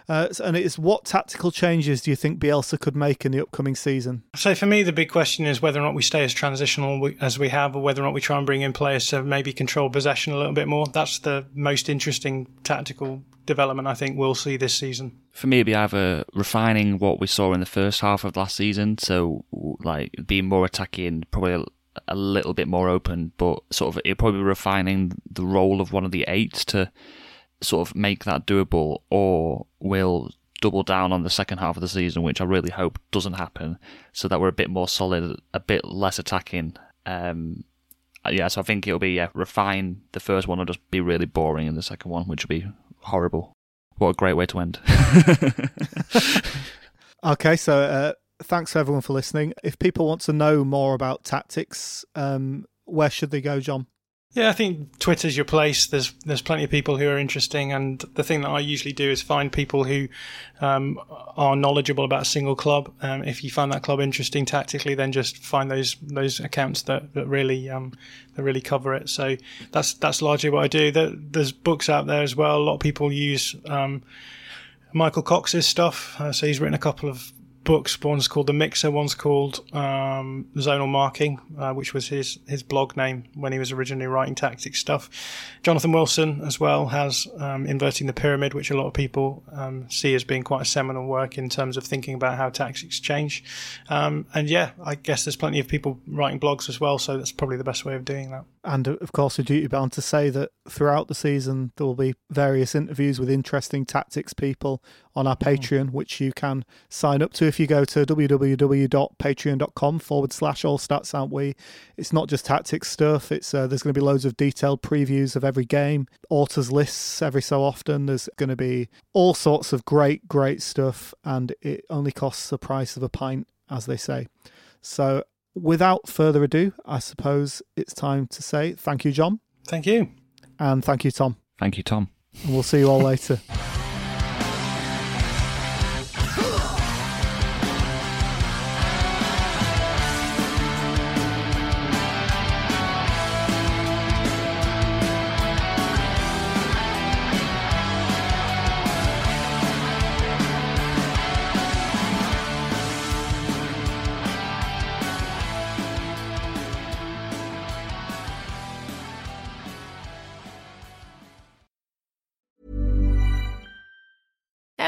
Uh, and it is what tactical changes do you think Bielsa could make in the upcoming season? So for me, the big question is whether or not we stay as transitional as we have, or whether or not we try and bring in players to maybe control possession a little bit more. That's the most interesting tactical development I think we'll see this season. For me, it'd be either refining what we saw in the first half of last season, so like being more attacking, probably a, a little bit more open, but sort of it probably refining the role of one of the eights to sort of make that doable, or will double down on the second half of the season, which I really hope doesn't happen, so that we're a bit more solid, a bit less attacking. Um, uh, yeah, so I think it'll be yeah, refine the first one, or just be really boring in the second one, which will be horrible. What a great way to end. okay, so uh, thanks everyone for listening. If people want to know more about tactics, um, where should they go, John? Yeah, I think Twitter's your place. There's there's plenty of people who are interesting, and the thing that I usually do is find people who um, are knowledgeable about a single club. Um, if you find that club interesting tactically, then just find those those accounts that, that really um, that really cover it. So that's that's largely what I do. there's books out there as well. A lot of people use um, Michael Cox's stuff. Uh, so he's written a couple of books. One's called The Mixer, one's called um, Zonal Marking, uh, which was his, his blog name when he was originally writing tactics stuff. Jonathan Wilson, as well, has um, Inverting the Pyramid, which a lot of people um, see as being quite a seminal work in terms of thinking about how tactics change. Um, and yeah, I guess there's plenty of people writing blogs as well, so that's probably the best way of doing that. And of course, we're duty bound to say that throughout the season, there will be various interviews with interesting tactics people on our mm. Patreon, which you can sign up to if you go to www.patreon.com forward slash all stats aren't we. It's not just tactics stuff, It's uh, there's going to be loads of detailed previews of every game, authors lists every so often. There's going to be all sorts of great, great stuff, and it only costs the price of a pint, as they say. So without further ado, I suppose it's time to say thank you, John. Thank you. And thank you, Tom. Thank you, Tom. And we'll see you all later.